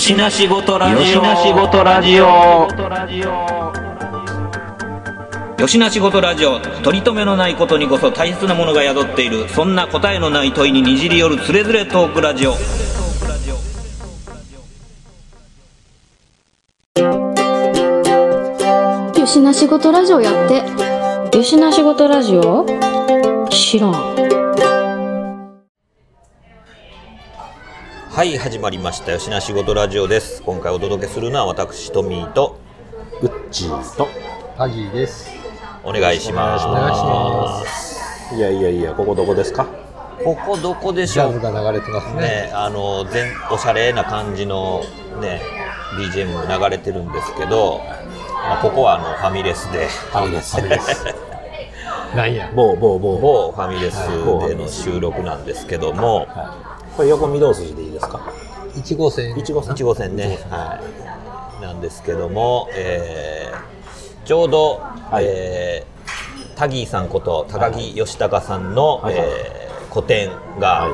よしなしごとラジオ。よしなしごとラジオ。よしなしごとラジオ。取り留めのないことにこそ大切なものが宿っている。そんな答えのない問いににじり寄るつれづれトークラジオ。よしな仕事ラジオやってよしな仕事ラジオ？知らんはい、始まりました。よしなしごとラジオです。今回お届けするのは私、トミーとウッチーとハギーです。お願いします。お願いします。いやいやいやここどこですか？ここどこでしょう？ジャズが流れてますね。ね、あの全おしゃれな感じのね BGM 流れてるんですけど、まあ、ここはあのファミレスでファミレスなんや。某某某某ファミレスでの収録なんですけども、はい、これ横御堂筋でいいですか？1号線。いちごさん。1号線ね、はい、なんですけども、えーちょうど、はい。えータギーさんこと高木義孝さんの、はい。はいえー個展が、はい。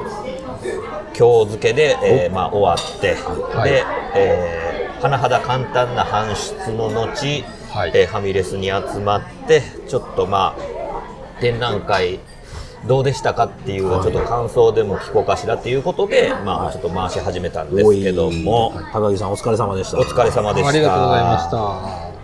今日付けで、えーまあ、終わって、はい。で、えー甚だ簡単な搬出の後、はいえーファミレスに集まってちょっとまあ展覧会どうでしたかっていう、ちょっと感想でも聞こうかしらっていうことで、まあ、ちょっと回し始めたんですけども、高木さんお疲れ様でした。お疲れ様でした。ありがとうございました。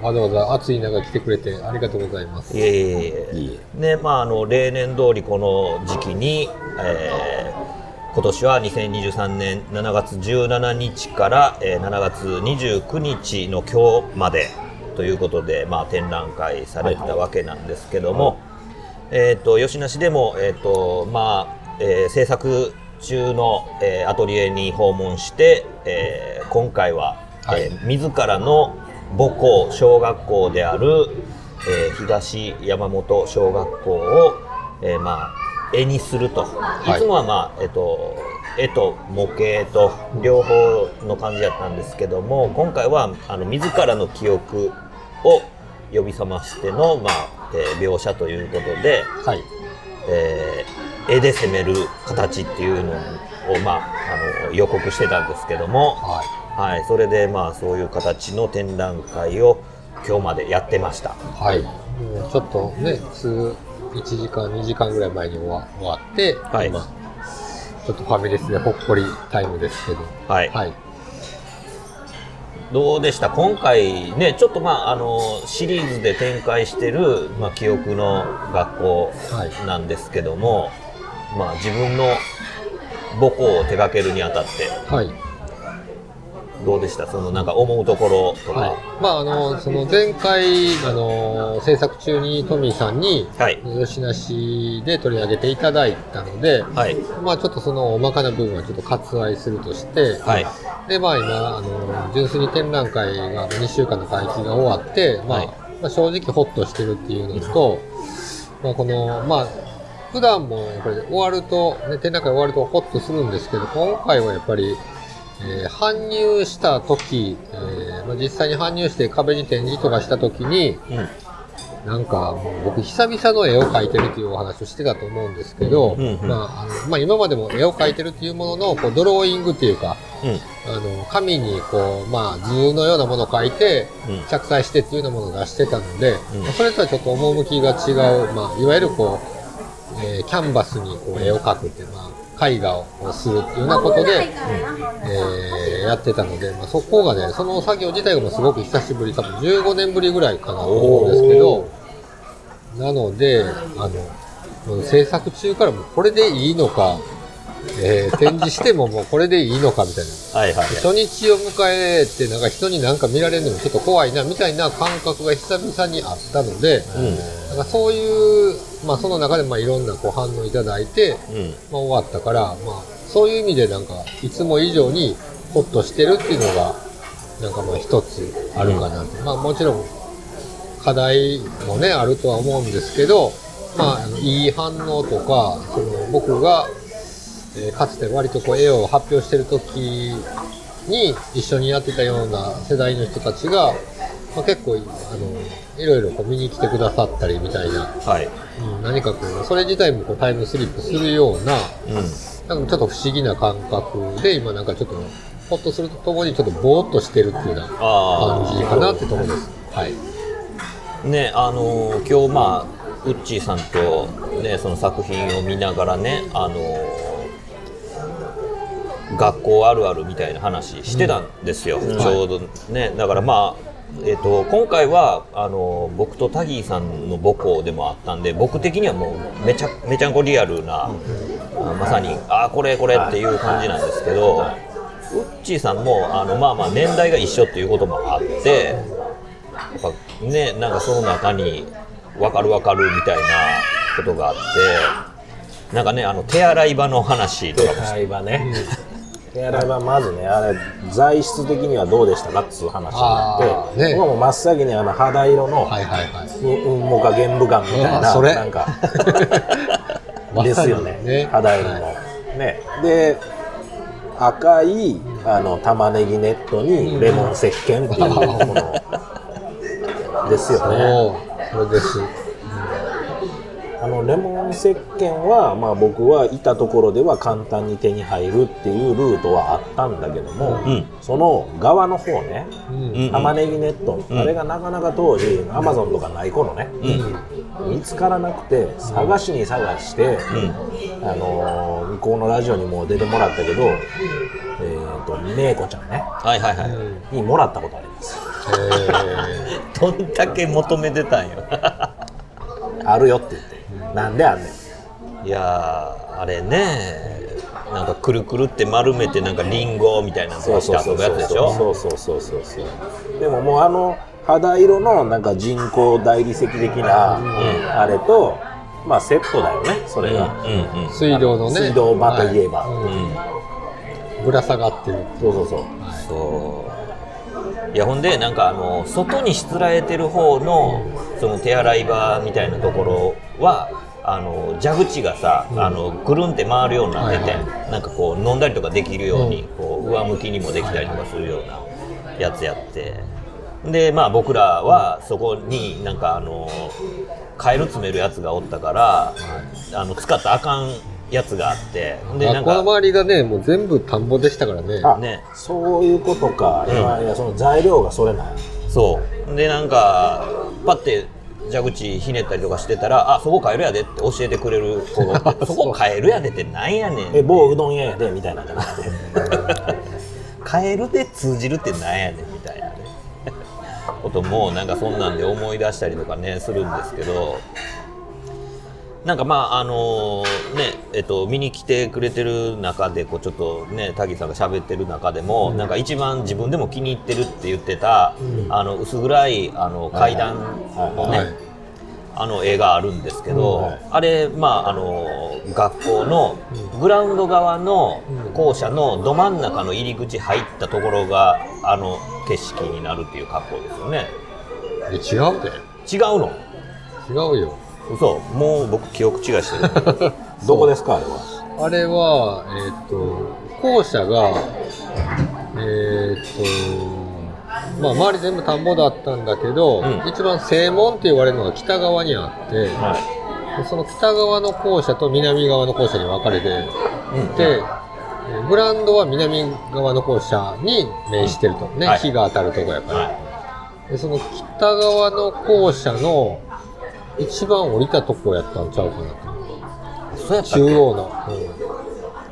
わざわざ暑い中来てくれてありがとうございます。いえいえいえいいねまあ、あの例年通りこの時期に、えー今年は2023年7月17日から、えー7月29日の今日までということで、まあ、展覧会されたわけなんですけども、えー、と吉梨でも、えーとまあえー制作中の、えーアトリエに訪問して、えー今回は、はい。えー自らの母校小学校である、えー東山本小学校を、えーまあ、絵にすると、い。いつもは、まあえっと絵と模型と両方の感じだったんですけども今回はあの自らの記憶を呼び覚ましての、まあえー描写ということで、はい。えー絵で攻める形っていうのを、まあ、あの予告してたんですけども、ははい、それでまあそういう形の展覧会を今日までやってました。い。はい。ちょっとね、数1時間、2時間ぐらい前に終わ終わって、はい今、ちょっとファミレスでほっこりタイムですけど。はいはい。どうでした？今回ねちょっとまああのシリーズで展開してる、まあ、記憶の学校はいなんですけども、まあ自分の母校を手掛けるにあたってはい。どうでした？そのなんか思うところとか。はい。まあ、あの、その前回、あの、制作中にトミーさんに、はい。吉梨で取り上げていただいたので、はい。まあちょっとその大まかな部分はちょっと割愛するとして、はい。で、まあ今、あの、純粋に展覧会が2週間の会期が終わって、まあ、はい。まあ正直ホッとしてるっていうのと、まあこの、まあ、普段もやっぱり終わると、ね、展覧会終わるとホッとするんですけど、今回はやっぱり、えー搬入した時、えーまあ、実際に搬入して壁に展示とかした時に、うん。なんか、もう僕、久々の絵を描いてるというお話をしてたと思うんですけど、うんうん。まあ、あのまあ、今までも絵を描いてるっていうものの、こう、ドローイングっていうか、うん。あの、紙にこう、まあ、図のようなものを描いて、うん。着彩してっていうようなものを出してたので、うん。まあそれとはちょっと趣が違う、まあ、いわゆるこう、えーキャンバスにこう絵を描くっていう、まあ、絵画をするっていうようなことで、えーやってたので、まあ、そこがね、その作業自体がもうすごく久しぶり、多分15年ぶりぐらいかなと思うんですけど、なので、あの、制作中からもうこれでいいのか、えー展示してももうこれでいいのかみたいな。はいはい。初日を迎えて、なんか人になんか見られるのもちょっと怖いな、みたいな感覚が久々にあったので、うんなんかそういう、まあその中でまあいろんなこう反応いただいて、うんまあ終わったから、まあそういう意味でなんかいつも以上にホッとしてるっていうのが、なんかまあ一つあるかなと。まあもちろん課題もね、あるとは思うんですけど、まあいい反応とか、その僕が、えーかつて割とこう絵を発表してる時に一緒にやってたような世代の人たちが、まあ、結構あのいろいろこう見に来てくださったりみたいな、はい。うん、何かこうそれ自体もこうタイムスリップするようなうん。なんかちょっと不思議な感覚で今なんかちょっとホッとするとともにちょっとぼーっとしてるっていうようなあ感じかなってところです。はい。あねあのー今日まあウッチーさんとねその作品を見ながらねあのー学校あるあるみたいな話してたんですよ、ちょうどねだからまあえっと今回はあのー僕とタギーさんの母校でもあったんで僕的にはもうめちゃめちゃんこリアルな、あまさにああこれこれっていう感じなんですけど、ウッチーさんもあのまあまあ年代が一緒っていうこともあってやっぱねなんかその中に分かる分かるみたいなことがあってなんかねあの手洗い場の話とかも手洗い場ね。手洗い場まずね、あれ、材質的にはどうでしたかっつう話になって、ね。僕はもう真っ先にあの肌色の、はいはいはい。ううんもか玄武岩みたいな、なんか、ですよね。ね。肌色の、ね。で赤いあの玉ねぎネットにレモン石鹸っていうもの ですよね、そう、です。あのレモン石鹸は、まあ、僕はいたところでは簡単に手に入るっていうルートはあったんだけども、うん。その側の方ねうん。うん。玉ねぎネット、うん。あれがなかなか当時アマゾンとかない頃ね、見つからなくて探しに探して、うん。あのー向こうのラジオにも出てもらったけど、えー、とめいこちゃんねはいはいはい、にもらったことあります。え どんだけ求めてたんよ。あるよって言って、なんであんねん。いやーあれねなんかくるくるって丸めてなんかリンゴみたいなのそうをして遊ぶそうそうそうやつでしょそうそうそうそうそう。でももうあの肌色のなんか人工大理石的な、あれとまあセットだよねそれが、うんうんー、水道のね。水道場といえば。はうんうん。いぶら下がってる。そうそうそう。そう。いやほんでなんかあの外にしつらえてる方のその手洗い場みたいなところはあの蛇口がさ、あのぐるんって回るようになってて、はい。なんかこう飲んだりとかできるように、うん。こう上向きにもできたりとかするようなやつやって。でまあ僕らはそこになんかあのカエル詰めるやつがおったから、あの使ったらあかんやつがあって。でなんかの周りがね、もう全部田んぼでしたからね。あね。そういうことか、うん。いやいやその材料がそれなんや。そう。でなんかパッて蛇口ひねったりとかしてたら「あそこカエルやで」って教えてくれる子がおって「そこカエルやで」ってなんやねんえ某うどん屋やでみたいなんじゃなくて。カエルで通じるってなんやねんみたいなね。こともなんかそんなんで思い出したりとかねするんですけどなんかまああのねえっと見に来てくれてる中でこうちょっとねタギさんが喋ってる中でも、なんか一番自分でも気に入ってるって言ってた、あの薄暗いあの階段のね、はい。あの映画あるんですけど、うん。はい。あれまああの学校のグラウンド側の校舎のど真ん中の入り口入ったところがあの景色になるっていう格好ですよね。え違うで。違うの？違うよ。嘘。もう僕記憶違いしてる。どこですかあれはあれは、えっ、と、校舎が、えっ、と、まあ、周り全部田んぼだったんだけど、うん。一番正門って言われるのが北側にあって、はでその北側の校舎と南側の校舎に分かれてい、うんで、えーグラウンドは南側の校舎に面してると。ね、はい。日が当たるとこやから。はで、その北側の校舎の一番降りたとこやったんちゃうかな。と。い、そうやったっけ？中央の。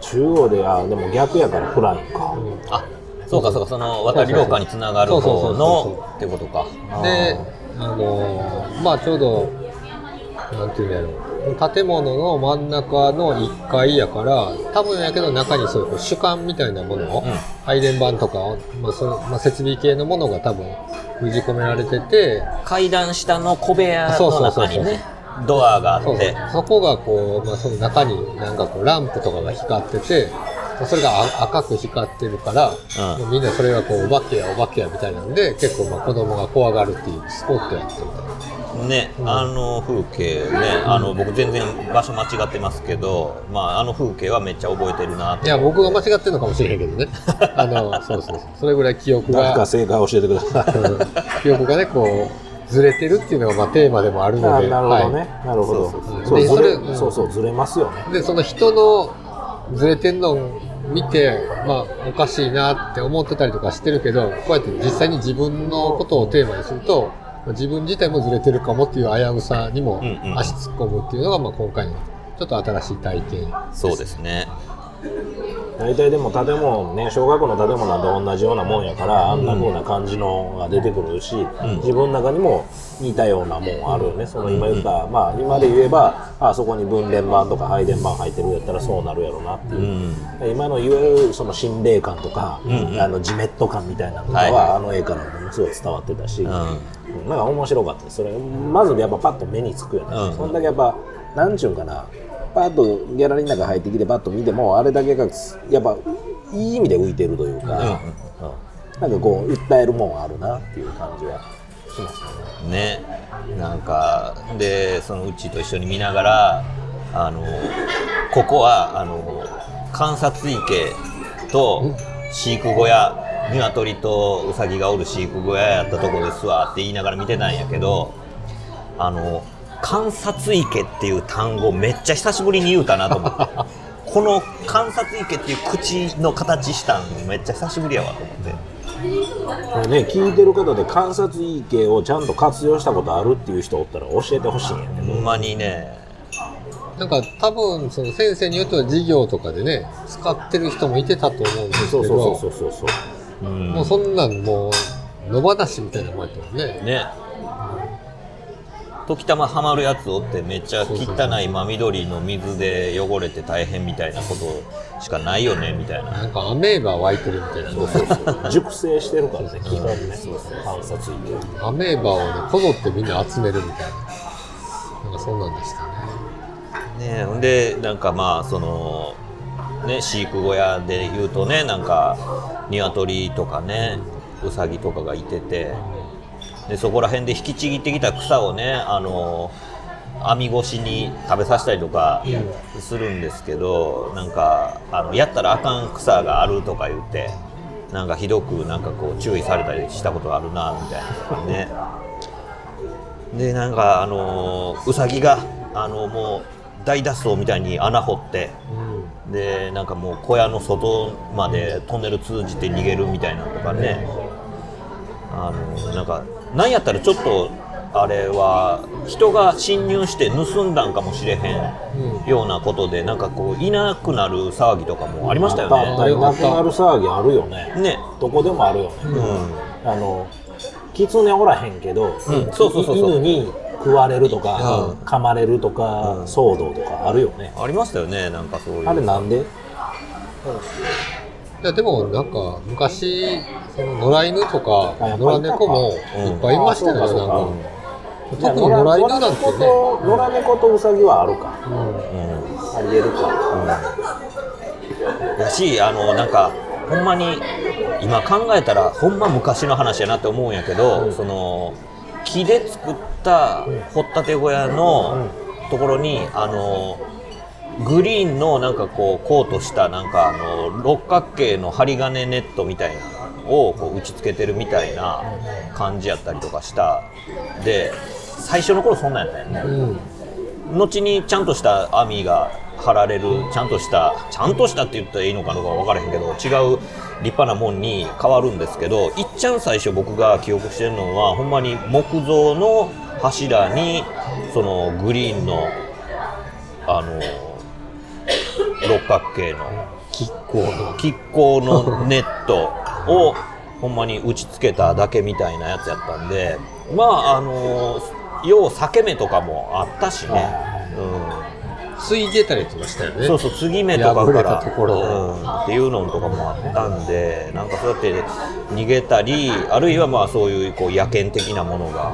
中央であでも逆やからプラインか、あそうかそうかその渡り廊下につながる方のってことか。で、あのーまあちょうど、なんていうんやろう、建物の真ん中の1階やから、多分やけど中にそういう主管みたいなものを、うん。配電盤とか、まあそのまあ、設備系のものが多分封じ込められてて、階段下の小部屋のそうそうそう中にねドアがあって。そこがこう、まあ、その中になんかこうランプとかが光ってて、それがあ赤く光ってるから、うん。みんなそれがこうお化けやお化けやみたいなんで結構まあ子供が怖がるっていうスポットやってるみたいな。ね、あの風景ね、あの僕全然場所間違ってますけど、まああの風景はめっちゃ覚えてるなと。いや、僕が間違ってるのかもしれへんけどね。あの、そうそうそう。それぐらい記憶が、誰か正解教えてください。うん。記憶がね、こう、ずれてるっていうのがまあテーマでもあるので。あなるほどね、はなるほど。そうそうそう。でそうずれそうそうずれますよね。いで、その人のずれてんの見て、まあ、おかしいなって思ってたりとかしてるけど、こうやって実際に自分のことをテーマにすると、自分自体もずれてるかもっていう危うさにもうんうん足突っ込むっていうのが、まあ、今回のちょっと新しい体験。そうですね。大体でも建物ね小学校の建物なんて同じようなもんやからあんな風な感じのが出てくるし、自分の中にも似たようなもんあるよね。その今言った、まあ今で言えばあそこに分電盤とか配電盤入ってるやったらそうなるやろなっていう。う、ん。今のいわゆるその心霊感とか、んうん。あのジメット感みたいなのは、はいはい。あの絵からものすごい伝わってたし、うんなんか面白かったそれまずやっぱパッと目につくよね、うん。そんだけやっぱなんちゅうんかな。パッとギャラリーの中入ってきてパッと見てもあれだけがやっぱいい意味で浮いてるというか、うん。うん。なんかこう訴えるもんあるなっていう感じはしますよね。ね。なんかでそのうちと一緒に見ながらあのここはあの観察池と飼育小屋鶏とウサギがおる飼育小屋やったとこですわって言いながら見てたんやけどあの観察池っていう単語めっちゃ久しぶりに言うたなと思って。この観察池っていう口の形したんめっちゃ久しぶりやわと思って。これね聞いてる方で観察池をちゃんと活用したことあるっていう人おったら教えてほしいんやけど、ほんまにね。なんか多分その先生によっては授業とかでね使ってる人もいてたと思うんですけそうどそうそうそうそううん。もうそんなんもう野放しみたいなもんやったもんね。ね。時たまはまるやつおってめっちゃ汚い真緑の水で汚れて大変みたいなことしかないよねみたいな。なんかアメーバ湧いてるみたいな。そうそうそう。熟成してるからね基本ね。観察池アメーバをねこぞってみんな集めるみたいな。なんかそんなんでしたね。ねほんでなんかまあそのね飼育小屋で言うとねなんか鶏とかねウサギとかがいててでそこら辺で引きちぎってきた草をねあの網越しに食べさせたりとかするんですけどなんかあのやったらあかん草があるとか言ってなんかひどくなんかこう注意されたりしたことがあるなみたいなね。でなんかあのウサギがあのもう大脱走みたいに穴掘ってでなんかもう小屋の外までトンネル通じて逃げるみたいなのとかね。あのなんかなんやったらちょっとあれは人が侵入して盗んだんかもしれへんようなことでなんかこういなくなる騒ぎとかもありましたよね。った。なくなる騒ぎあるよね。ね、どこでもあるよね、うん、あの狐おらへんけど、うん。そうそうそうそう。犬に食われるとか、うん。噛まれるとか、うん。騒動とかあるよね。ありましたよねなんかそういう。あれなんで？いやでもなんか昔その野良犬とか野良猫もうん。いっぱいいましたよね、なんか。特に野良犬なんてね、野良猫とウサギはあるか。うん。ありえるか、だしあのなんかほんまに今考えたらほんま昔の話やなって思うんやけど、その木で作った掘ったて小屋のところにあのグリーンのなんかこうコートしたなんかあの六角形の針金ネットみたいなのをこう打ち付けてるみたいな感じやったりとかしたで最初の頃そんなんやったよね。うん後にちゃんとした網が張られるちゃんとしたちゃんとしたって言ったらいいのかどうか分からへんけど違う立派なもんに変わるんですけどいっちゃん最初僕が記憶してるのはほんまに木造の柱にそのグリーンのあの六角形の亀甲の。亀甲のネットをほんまに打ち付けただけみたいなやつやったんでまああの要は裂け目とかもあったしね、ついでたりとかしたよね。うん、そうそう継ぎ目とか破れからたところうん、っていうのとかもあったんでなんかそうやって逃げたりあるいはまあそういうこう野犬的なものが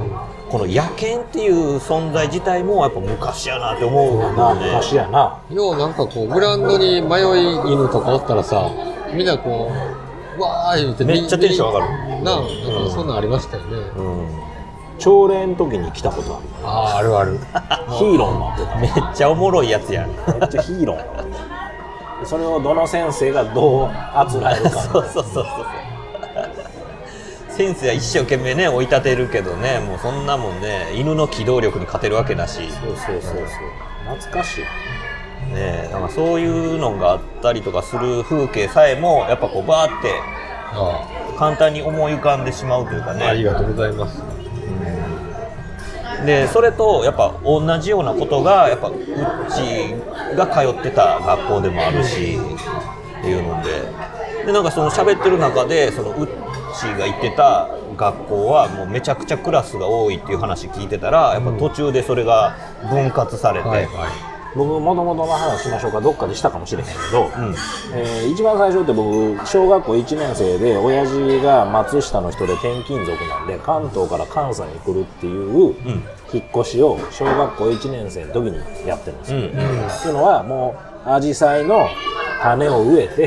この野犬っていう存在自体もやっぱ昔やなって思うなもんね昔やな。ようなんかこうグラウンドに迷い犬とかおったらさみんなこうわー言ってめっちゃテンション上がる。なあなんかそんなんありましたよね、うん朝礼の時に来たことある。あああるある。ヒーローになってた。めっちゃおもろいやつやん。めっちゃヒーロー。それをどの先生がどうあつらえるか。そうそうそうそう。先生は一生懸命ね追い立てるけどねもうそんなもんね犬の機動力に勝てるわけだし。そうそうそうそう。懐かしい。ねなんかそういうのがあったりとかする風景さえもやっぱこうバーってあ簡単に思い浮かんでしまうというかあありねがとうございますでそれとやっぱ同じようなことがやっぱうっちが通ってた学校でもあるしっていうので。でなんかその喋ってる中でそのうっちが行ってた学校はもうめちゃくちゃクラスが多いっていう話聞いてたらやっぱ途中でそれが分割されて、はいはい僕もともとの話しましょうか。どっかでしたかもしれへんけど、うん。えー一番最初って僕小学校1年生で親父が松下の人で転勤族なんで関東から関西に来るっていう引っ越しを小学校1年生の時にやってるんですよ。うん。うん。っていうのはもうアジサイの種を植えて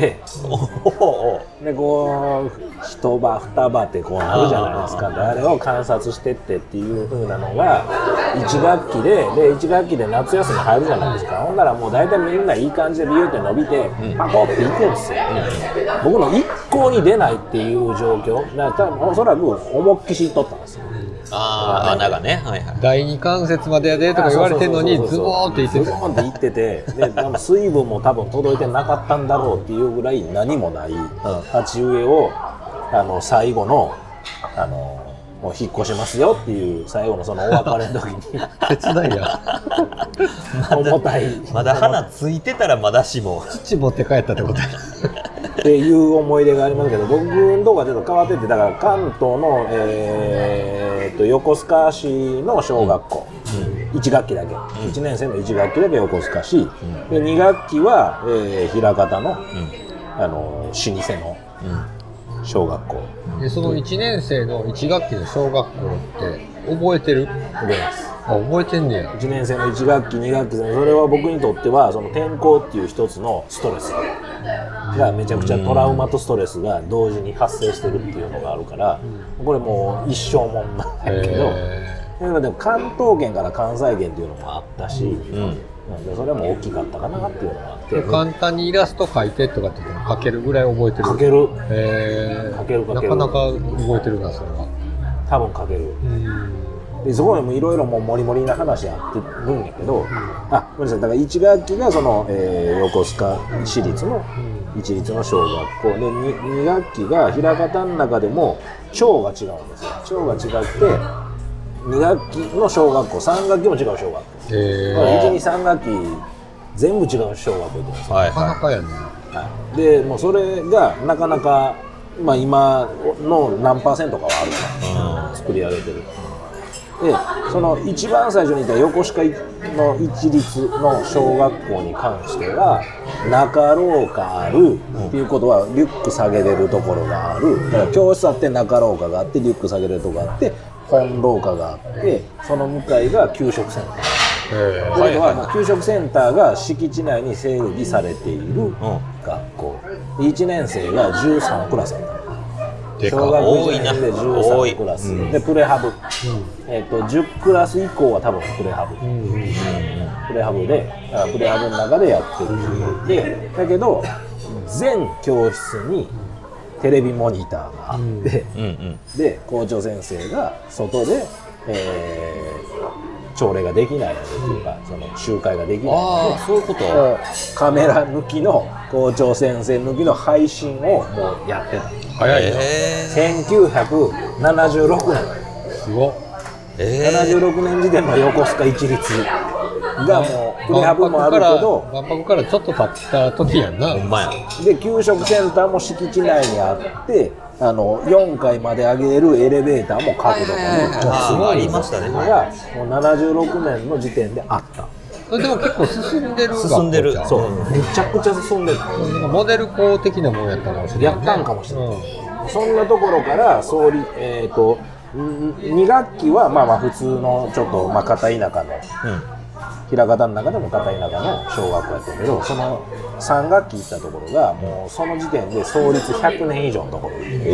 でこう一葉二葉ってこうなるじゃないですか。であれを観察してってっていう風なのが1学期でで1学期で夏休み入るじゃないですか。ほんならもう大体みんないい感じでビューって伸びてパコっていくんですよ、僕の一向に出ないっていう状況。だから多分おそらく思いっきしとったんですよああ穴がね。はいはい第二関節までやでとか言われてるのにズボーって言ってズボーンって言っててででも水分も多分届いてなかったんだろうっていうぐらい何もない鉢植えをあの最後のあのもう引っ越しますよっていう最後のそのお別れの時に。手伝いや。重たい。まだ花ついてたらまだしも。土持って帰ったってことや。っていう思い出がありますけど僕のとこはちょっと変わっててだから関東の、えーっと横須賀市の小学校、1学期だけ、1年生の1学期だけ横須賀市、で2学期は、えー枚方の,、あの老舗の小学校。でその1年生の1学期の小学校って覚えてる？覚えます。あ覚えてんねや。1年生の1学期2学期それは僕にとってはその転校っていう一つのストレス。がめちゃくちゃトラウマとストレスが同時に発生してるっていうのがあるからこれもう一生もんなんやけどでも関東圏から関西圏っていうのもあったし、うんうんでそれも大きかったかなっていうのがあって。ー簡単にイラスト描いてとかって言っても描けるぐらい覚えてるかける。へ描ける描ける。なかなか覚えてるなそれは。多分かける。うん。でそこにもいろいろもうモリモリな話あってるんやけど、あごめんなさい。だから1学期がその、えー横須賀市立の一律の小学校。で 2, 2学期が枚方の中でも町が違うんですよ。町が違って2学期の小学校。3学期も違う小学校123学期全部違う小学校行ってるんですなかなかやねはい、でもうそれがなかなか、まあ、今の何パーセントかはあるから作り上げてる。でその一番最初にいた横須賀の一律の小学校に関しては中廊下あるっていうことはリュック下げれるところがある。だから教室あって中廊下があってリュック下げれるところがあって本廊下があってその向かいが給食センター。へということは給食センターが敷地内に整備されている学校。1年生が13クラス。だったでか。小学多い1年でな多い13クラス、うんでプレハブ、えっと10クラス以降は多分プレハブ、うん。うんプレハブであプレハブの中でやってる。でだけど全教室にテレビモニターがあって、うん。うん。で校長先生が外で、えー朝礼ができないのでっていうか、その集会ができないのああそういうこと？でカメラ抜きの校長先生抜きの配信をもうやってた。早いな。え。1976年。すごっ。ー、え。ー、76年時点の横須賀一律がもうプレハブもあるけど。万博からちょっと経った時やんな。ほんまやで給食センターも敷地内にあってあの4階まで上げるエレベーターも各どこにあーありましたね。のがもう76年の時点であった。それでも結構進んでる進んでる。そう。うめちゃくちゃ進んでる。モデル校的なもんやったかもしれない、やったんかもしれない。うんそんなところから総理えっ、と2学期はまあまあ普通のちょっとまあ片田舎の枚方の中でも片田舎の小学校やったけどその3学期行ったところがもうその時点で創立100年以上のところに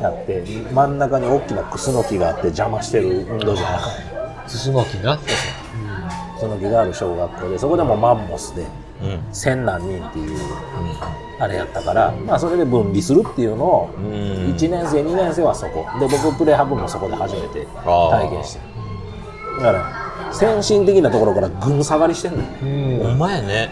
やって真ん中に大きなクスノキがあって邪魔してる運動じゃなかったクスノキがある小学校でそこでもマンモスでうん千何人っていうあれやったから、まあ、それで分離するっていうのをうん。1年生2年生はそこ。で僕プレハブもそこで初めて体験して。るだから先進的なところから群下がりしてんのうん。ほんまやね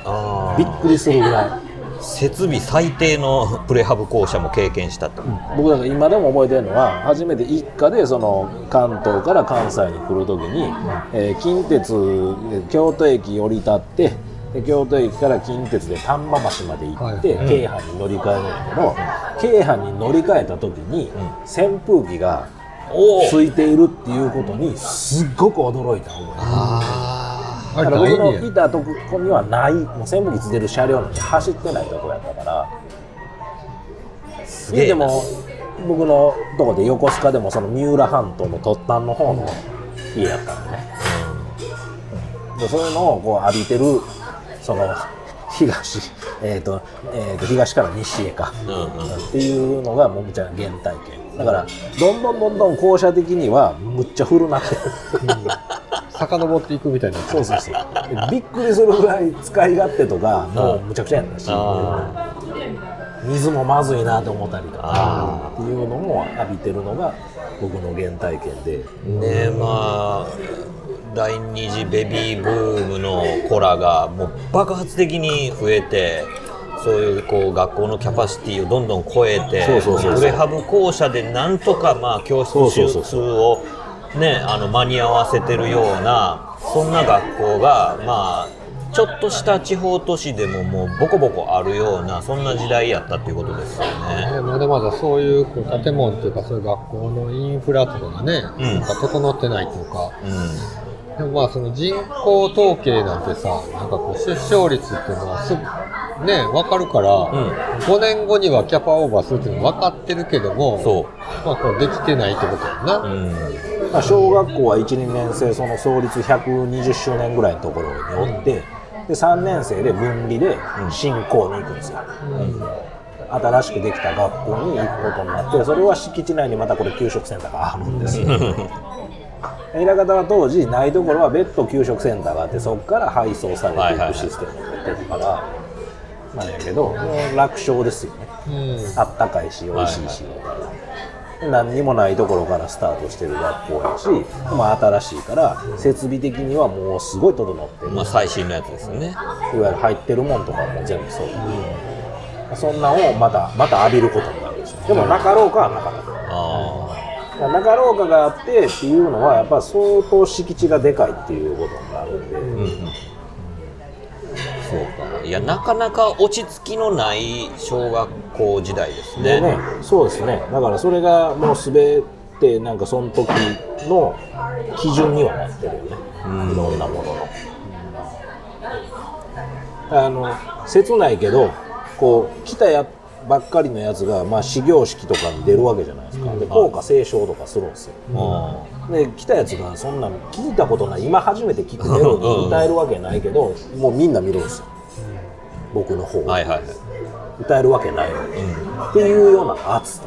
びっくりするぐらい。設備最低の プレハブ校舎も経験したと、僕だから今でも覚えてるのは初めて一家でその関東から関西に来る時に、えー近鉄で京都駅降り立ってで京都駅から近鉄で丹波橋まで行って、はい。京阪に乗り換えるんだけど、京阪に乗り換えた時に、扇風機がおおついているっていうことにすっごく驚いた覚えだから僕のないたとこにはない。もう扇風機ついてる車両なんて走ってないとこやったから。ーすげえな。でも僕のとこで横須賀でもその三浦半島の突端の方の家やったんでね、でそういうのをこう浴びてるその東、えーとえーと東から西へか、うんうん。っていうのがもうむちゃな原体験。だからどんどんどんどん校舎的にはむっちゃ古なって。る遡っていくみたいなそうそうそう。でびっくりするぐらい使い勝手とかもうむちゃくちゃやったし。あ水もまずいなと思ったりとか。あっていうのも浴びてるのが僕の原体験で。ーねえまあ第二次ベビーブームの子らがもう爆発的に増えてそういうこう学校のキャパシティをどんどん超えてプレハブ校舎でなんとかまあ教室そうそうそう数をねあの間に合わせてるようなそんな学校がまあちょっとした地方都市でももうボコボコあるようなそんな時代やったっていうことですよね。ねまだまだそういうこう建物っていうかそういう学校のインフラとかがね、うん。なんか整ってないというか。うん。でもまあその人口統計なんてさなんかこう出生率っていうのはすぐね分かるから、ん。5年後にはキャパオーバーするっていうのは分かってるけどもそう。まあこうできてないってことやんな、うん。まあ小学校は12年生その創立120周年ぐらいのところにおって、で3年生で分離で新校に行くんですよ、新しくできた学校に行くことになってそれは敷地内にまたこれ給食センターがあるんですよ。平方は当時ないところは別途給食センターがあってそこから配送されていくシステムになってるからなんやけど楽勝ですよね。うん。あったかいし美味しいし、何にもないところからスタートしてる学校やし、まあ、新しいから設備的にはもうすごい整ってる、まあ最新のやつですよね。いわゆる入ってるもんとかも全部そう、そんなんをまたまた浴びることになるんですよでも中廊下はなかった。あ中廊下があってっていうのはやっぱ相当敷地がでかいっていうことになるんで、あ、そうか。いや、なかなか落ち着きのない小学校時代ですね。でねそうですね。だからそれがもう全てなんかその時の基準にはなってるよね、いろんなものの。あの切ないけどこう来たやばっかりのやつが、まあ、始業式とかに出るわけじゃないですか、で校歌斉唱とかするんですよ、あで来たやつがそんなの聞いたことない今初めて聞くメロディー歌えるわけないけどもうみんな見るんですよ。僕の方はいはいはい。歌えるわけないのに、っていうような圧。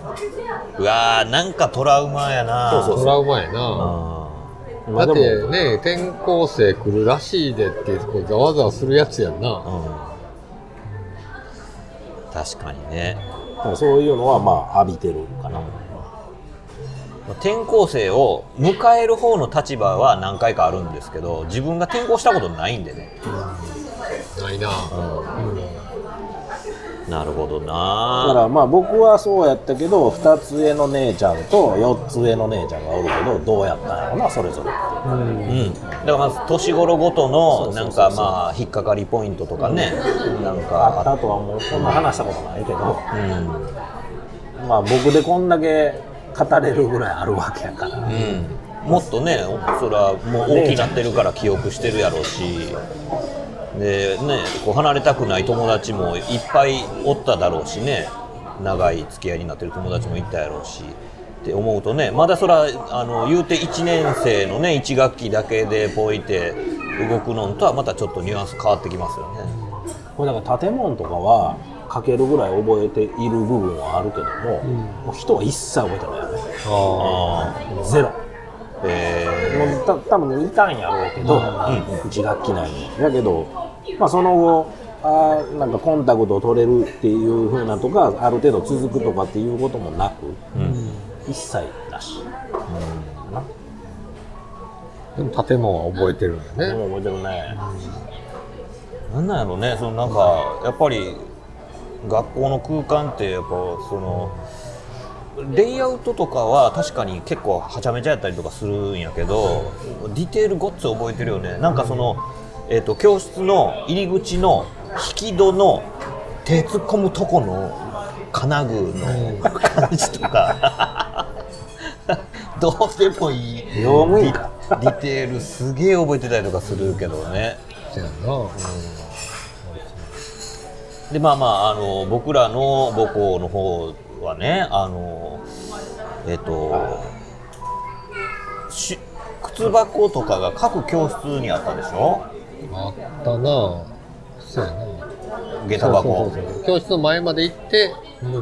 うわーなんかトラウマやな。そうそうトラウマやな。あだってね転校生来るらしいでってこうざわざわするやつやんな。ーうん。確かにね。そういうのはまあ浴びてるかな、転校生を迎える方の立場は何回かあるんですけど自分が転校したことないんでね。ないな、なるほどだかならまあ僕はそうやったけど2つ上の姉ちゃんと4つ上の姉ちゃんがおるけどどうやったんやろなそれぞれ。うん。だからまず年頃ごとのなんかまあ引っかかりポイントとかね。なんあっかたとはもう。こんな話したことないけど。うん。まあ僕でこんだけ語れるぐらいあるわけやから、うん。もっとねそれはもう大きくなってるから記憶してるやろうし。でねこう離れたくない友達もいっぱいおっただろうしね。長い付き合いになってる友達もいたやろうし。って思うとねまだそらあの言うて1年生のね1学期だけでポイて動くのとはまたちょっとニュアンス変わってきますよね。これだから建物とかは書けるぐらい覚えている部分はあるけども,、もう人は一切覚えてないよね。ああゼロ。ー。えもうた多分いたんやろうけど、1学期内に。だけど、まあ、その後あーなんかコンタクトを取れるっていう風なとかある程度続くとかっていうこともなく、一切なし、なでも建物は覚えてるんだね。でも覚えてるね。なんなんやろね。そのなんかやっぱり学校の空間ってやっぱそのレイアウトとかは確かに結構はちゃめちゃやったりとかするんやけどディテールごっつ覚えてるよね。なんかその、えー、と教室の入り口の引き戸の手突っ込むとこの金具の感じとか。どうでもいい。デ用務員ィかディテールすげえ覚えてたりとかするけどね。そうやな。でまあまああの僕らの母校の方はねあのえっ、とし靴箱とかが各教室にあったでしょ？あったな。そうやな。下駄箱。そうそうそう教室の前まで行って、脱ぐ。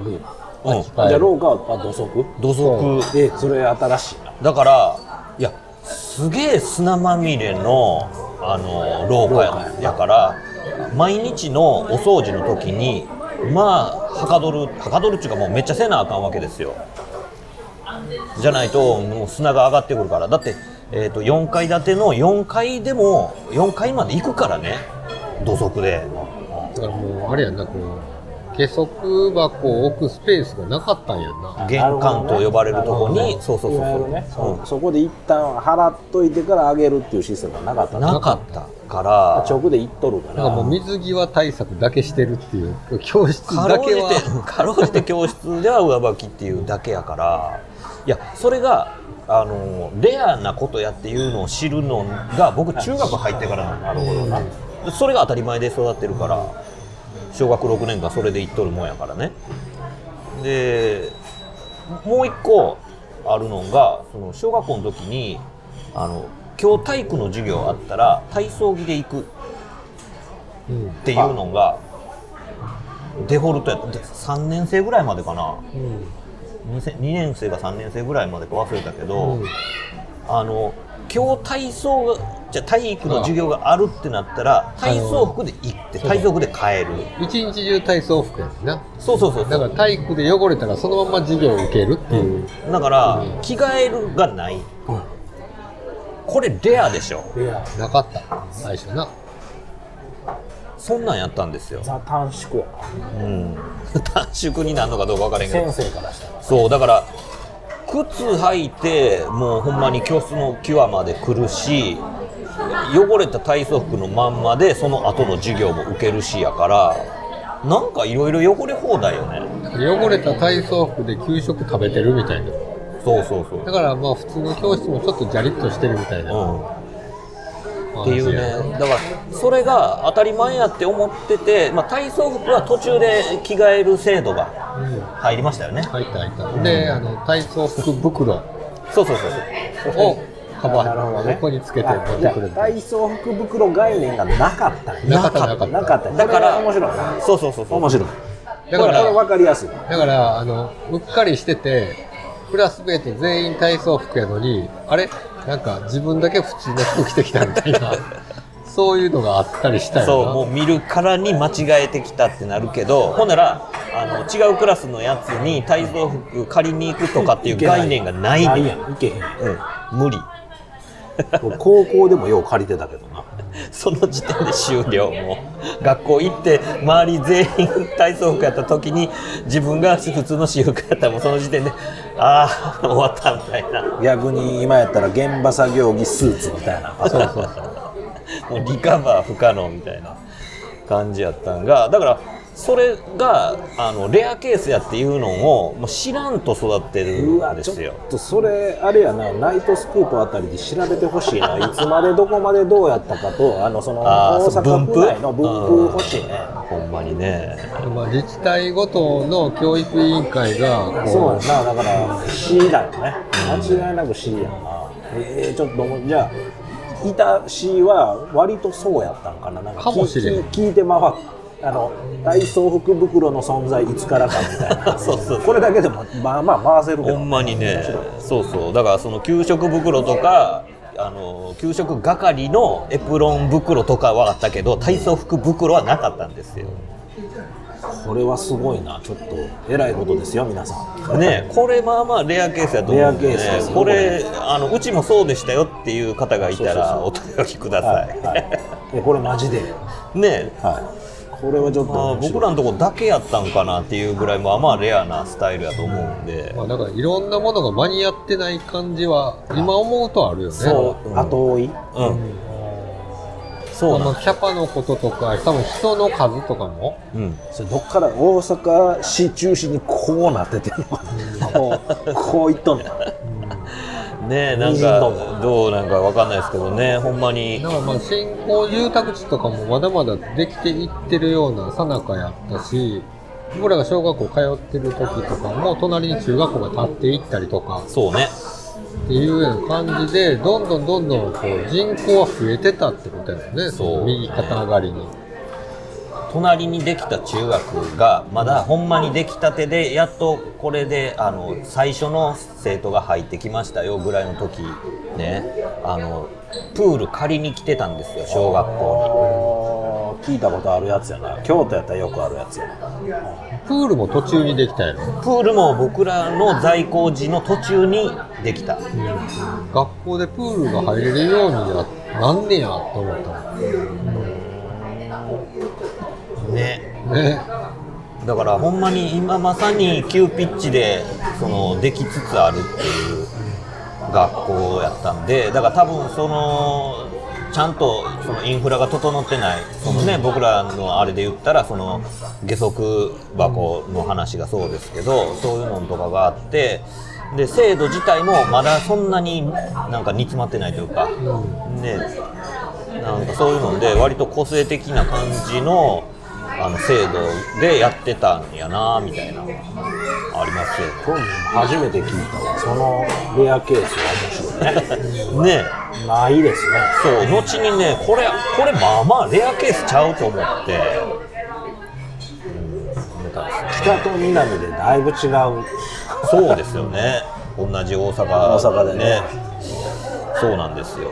うん。じゃあ廊下は土足？土足。えそれ新しい。なだからいやすげえ砂まみれのあの廊下ややから毎日のお掃除の時にまあはかどるはかどるっていうかもうめっちゃせなあかんわけですよ。じゃないともう砂が上がってくるから。だって、えー、と4階建ての4階でも4階まで行くからね。土足で。だからもう、あれやんな、こう、下足箱を置くスペースがなかったんやんな。玄関と呼ばれるとこに、そうそうそうそう、るね。そうん。そこで一旦払っといてから上げるっていうシステムがなかった。なかったから。直で行っとるから。なんかもう水際対策だけしてるっていう、教室かろうじてだけは。かろうじて教室では上履きっていうだけやから。いやそれがあのレアなことやっていうのを知るのが僕中学入ってからなるほどな。それが当たり前で育ってるから小学6年間それで行っとるもんやからね。でもう一個あるのがその小学校の時にあの今日体育の授業あったら体操着で行く。うんっていうのがデフォルトやった。で3年生ぐらいまでかな。うん。2, 2年生か3年生ぐらいまでか忘れたけど、うん。あの今日体操がじゃあ体育の授業があるってなったら体操服で行って体操服で帰る。一日中体操服やねんな。そうそうそうそう。だから体育で汚れたらそのまま授業を受けるっていう。だから着替えるがない。これレアでしょ。いやなかった。最初な。そんなんやったんですよ、ザ短縮や。なうん、短縮になるのかどうか分からへんけど。先生からしたら。そうだから靴履いてもうほんまに教室の際まで来るし汚れた体操服のまんまでその後の授業も受けるしやからなんかいろいろ汚れ放題よね汚れた体操服で給食食べてるみたいな。そうそうそうだからまあ普通の教室もちょっとジャリッとしてるみたいな。うんっていうね。だからそれが当たり前やって思ってて、まあ、体操服は途中で着替える制度がうん。入りましたよね。入った入った。で、あの、体操服袋。そうそうそうそう。をカバなるほどね。ー横につけて持ってくるみたい体操服袋概念がなかった。なかった。なかった。なかった。だからこれ面白い。なそうそうそうそう。面白い。だからこれ分かりやすい。だから、あの、うっかりしてて、クラスメート全員体操服やのに、あれ？なんか自分だけ普通の服着てきたみたいな、そういうのがあったりしたよな。そうもう見るからに間違えてきたってなるけどほんならあの違うクラスのやつに体操服借りに行くとかっていう概念がないねやんいけへんうん、無理。俺高校でもよう借りてたけどな。その時点で終了もう。学校行って周り全員体操服やった時に自分が普通の私服やったらもうその時点でああ終わったみたいな逆に今やったら現場作業着スーツみたいなそうそうそう。もうリカバー不可能みたいな感じやったんがだからそれがあのレアケースやっていうのをもう知らんと育ってるうんわちょっですよとそれあれやなナイトスクープあたりで調べてほしいな。いつまでどこまでどうやったかとあのその大阪府内の分布？欲しいね。ほんまにね。まあ、自治体ごとの教育委員会がそうやなだから C だよね。間違いなく C やな。えー、ちょっともうじゃあいた C は割とそうやったんかな。なんかかもしれん。聞いて回っあの体操服袋の存在いつからかみたいな。そうそうこれだけでもまあまあ回せるけど。ほんまにね。そうそう。だからその給食袋とかあの給食係のエプロン袋とかはあったけど体操服袋はなかったんですよ。これはすごいな。ちょっとえらいことですよ皆さん。ねこれまあまあレアケースやと思うんで、ね、レアケースこれあのうちもそうでしたよっていう方がいたらお問い合わせくださはいい、はい、でこれマジで。ねはいこれはちょっとまあ、僕らのとこだけやったんかなっていうぐらいまあまあレアなスタイルやと思うんで、まあ、だからいろんなものが間に合ってない感じは今思うとあるよね。そう。後追い？うん。そうな。んまあ、キャパのこととか、多分人の数とかも、うん。それどっから大阪市中心にこうなっててこうこういっとんねんねなんかどうなんかわかんないですけどねほんまに。だからまあ新興住宅地とかもまだまだできていってるようなさなかやったし、僕らが小学校通ってる時とかも隣に中学校が建っていったりとか。そうね。っていうような感じで、どんどんどんどんこう人口は増えてたってことやよね、そう。の右肩上がりに。隣にできた中学がまだほんまにできたてでやっとこれであの最初の生徒が入ってきましたよぐらいの時ね。あのプール借りに来てたんですよ小学校聞いたことあるやつやな。京都やったらよくあるやつやな。プールも途中にできたやろ？にプールも僕らの在校時の途中にできた。学校でプールが入れるようにななんねやと思ったねの？ね。だからほんまに今まさに急ピッチでそのできつつあるっていう学校やったんでだから多分そのちゃんとそのインフラが整ってないそのね僕らのあれで言ったらその下足箱の話がそうですけどそういうのとかがあってで制度自体もまだそんなになんか煮詰まってないというかねなんかそういうので割と個性的な感じのあの制度でやってたんやなみたいなありますよ。これ初めて聞いたわそのレアケースは面白いね。ね。ないですね。そう。後にねこれこれまあまあレアケースちゃうと思って、うん、思ったんですよ北と南でだいぶ違う。そうですよね。同じ大阪大阪でね。そうなんですよ。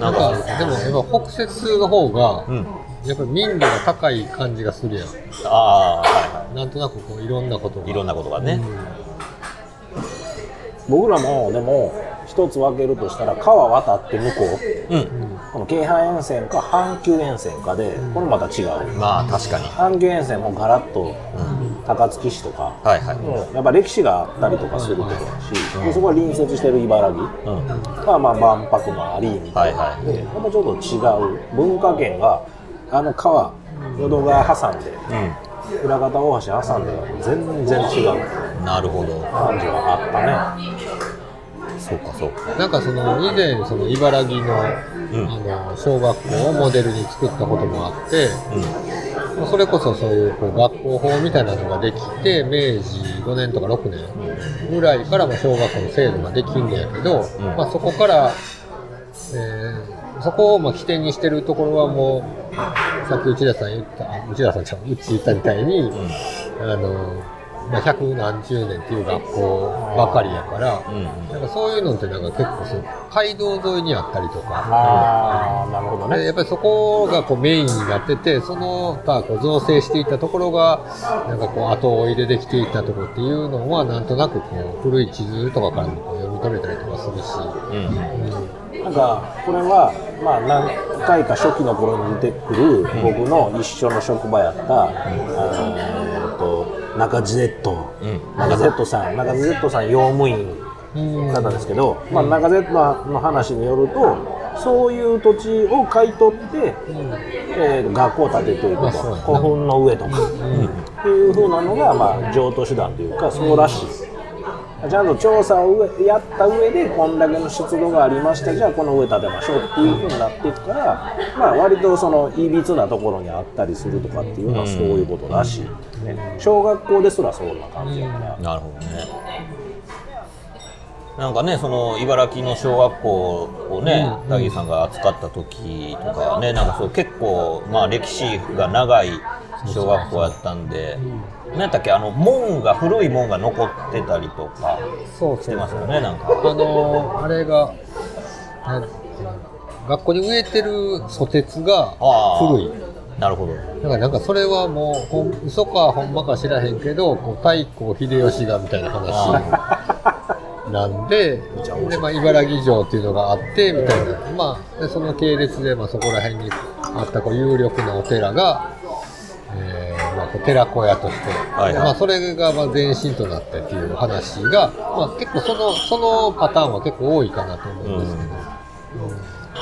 ななんんかか、でもやっぱ北節の方が、うんやっぱり民度が高い感じがするやん。ああはいはなんとなくこういろんなことが。いいろんなことがね、僕らもでも一つ分けるとしたら川渡って向こう。うん。この京阪沿線か阪急沿線かでこれまた違う。まあ確かに。阪急沿線もガラッと高槻市とか、はいはい、うん。やっぱ歴史があったりとかするところだし、でそこは隣接してる茨城。うん。がまあ万博もありみたいな。はいはい。でやっぱちょっと違う。文化圏があの川淀川挟んで平方大橋挟んで全然違う。うんなるほど。感じはあったね。そうかそうか。なんかその以前その茨城の,、うん。あの小学校をモデルに作ったこともあって、うん。それこそそういうこう学校法みたいなのができて明治5年とか6年ぐらいからまあ小学校の制度ができんねやけど、ん。まあ、そこから、えーそこをまあ起点にしてるところはもうさっき内田さん言ったあ内田さんちゃううち言ったみたいに、あのまあ、百何十年っていう学校ばかりやから、うんなんかそういうのってなんか結構そう街道沿いにあったりとか。ああなるほどね。でやっぱりそこがこうメインになってて、その他こう造成していったところが、なんかこう後追いでできていったところっていうのは、なんとなくこう古い地図とかからもこう読み取れたりとかするし、うんなんかこれはまあ何回か初期の頃に出てくる僕の一緒の職場やった、えーっと中地 Z、うん。中 Z さん。中地 Z さん用務員うん方ですけど、まあ、中 Z の話によるとそういう土地を買い取って、えー学校を建てていくと古墳の上とか、っていうふうなのが、まあ、譲渡手段というかそうらしい。ちゃんと調査を上やった上でこんだけの出土がありましたじゃあこの上建てましょうっていうふうになっていくから、まあ、割とそのいびつなところにあったりするとかっていうのはそういうことらしい、ね、小学校ですらそんな感じやから、なるほどね。なんかねその茨城の小学校をねダギーさんが扱った時とかはねなんかそう結構まあ歴史が長い小学校やったん。で何やったっけあの門が古い門が残ってたりとかそうしてますよねなんか。あのーあれが、学校に植えてるソテツが古い。なるほど。だからなんかそれはもうほん嘘かほんまか知らへんけどこう太閤秀吉がみたいな話なんでで、まあ、茨城城っていうのがあってみたいな、まあ、でその系列で、まあ、そこら辺にあったこう有力なお寺が、えーま寺子屋として、はいはい。まあ、それがまあ前身となったっていう話が、まあ、結構そのそのパターンは結構多いかなと思うんですけど。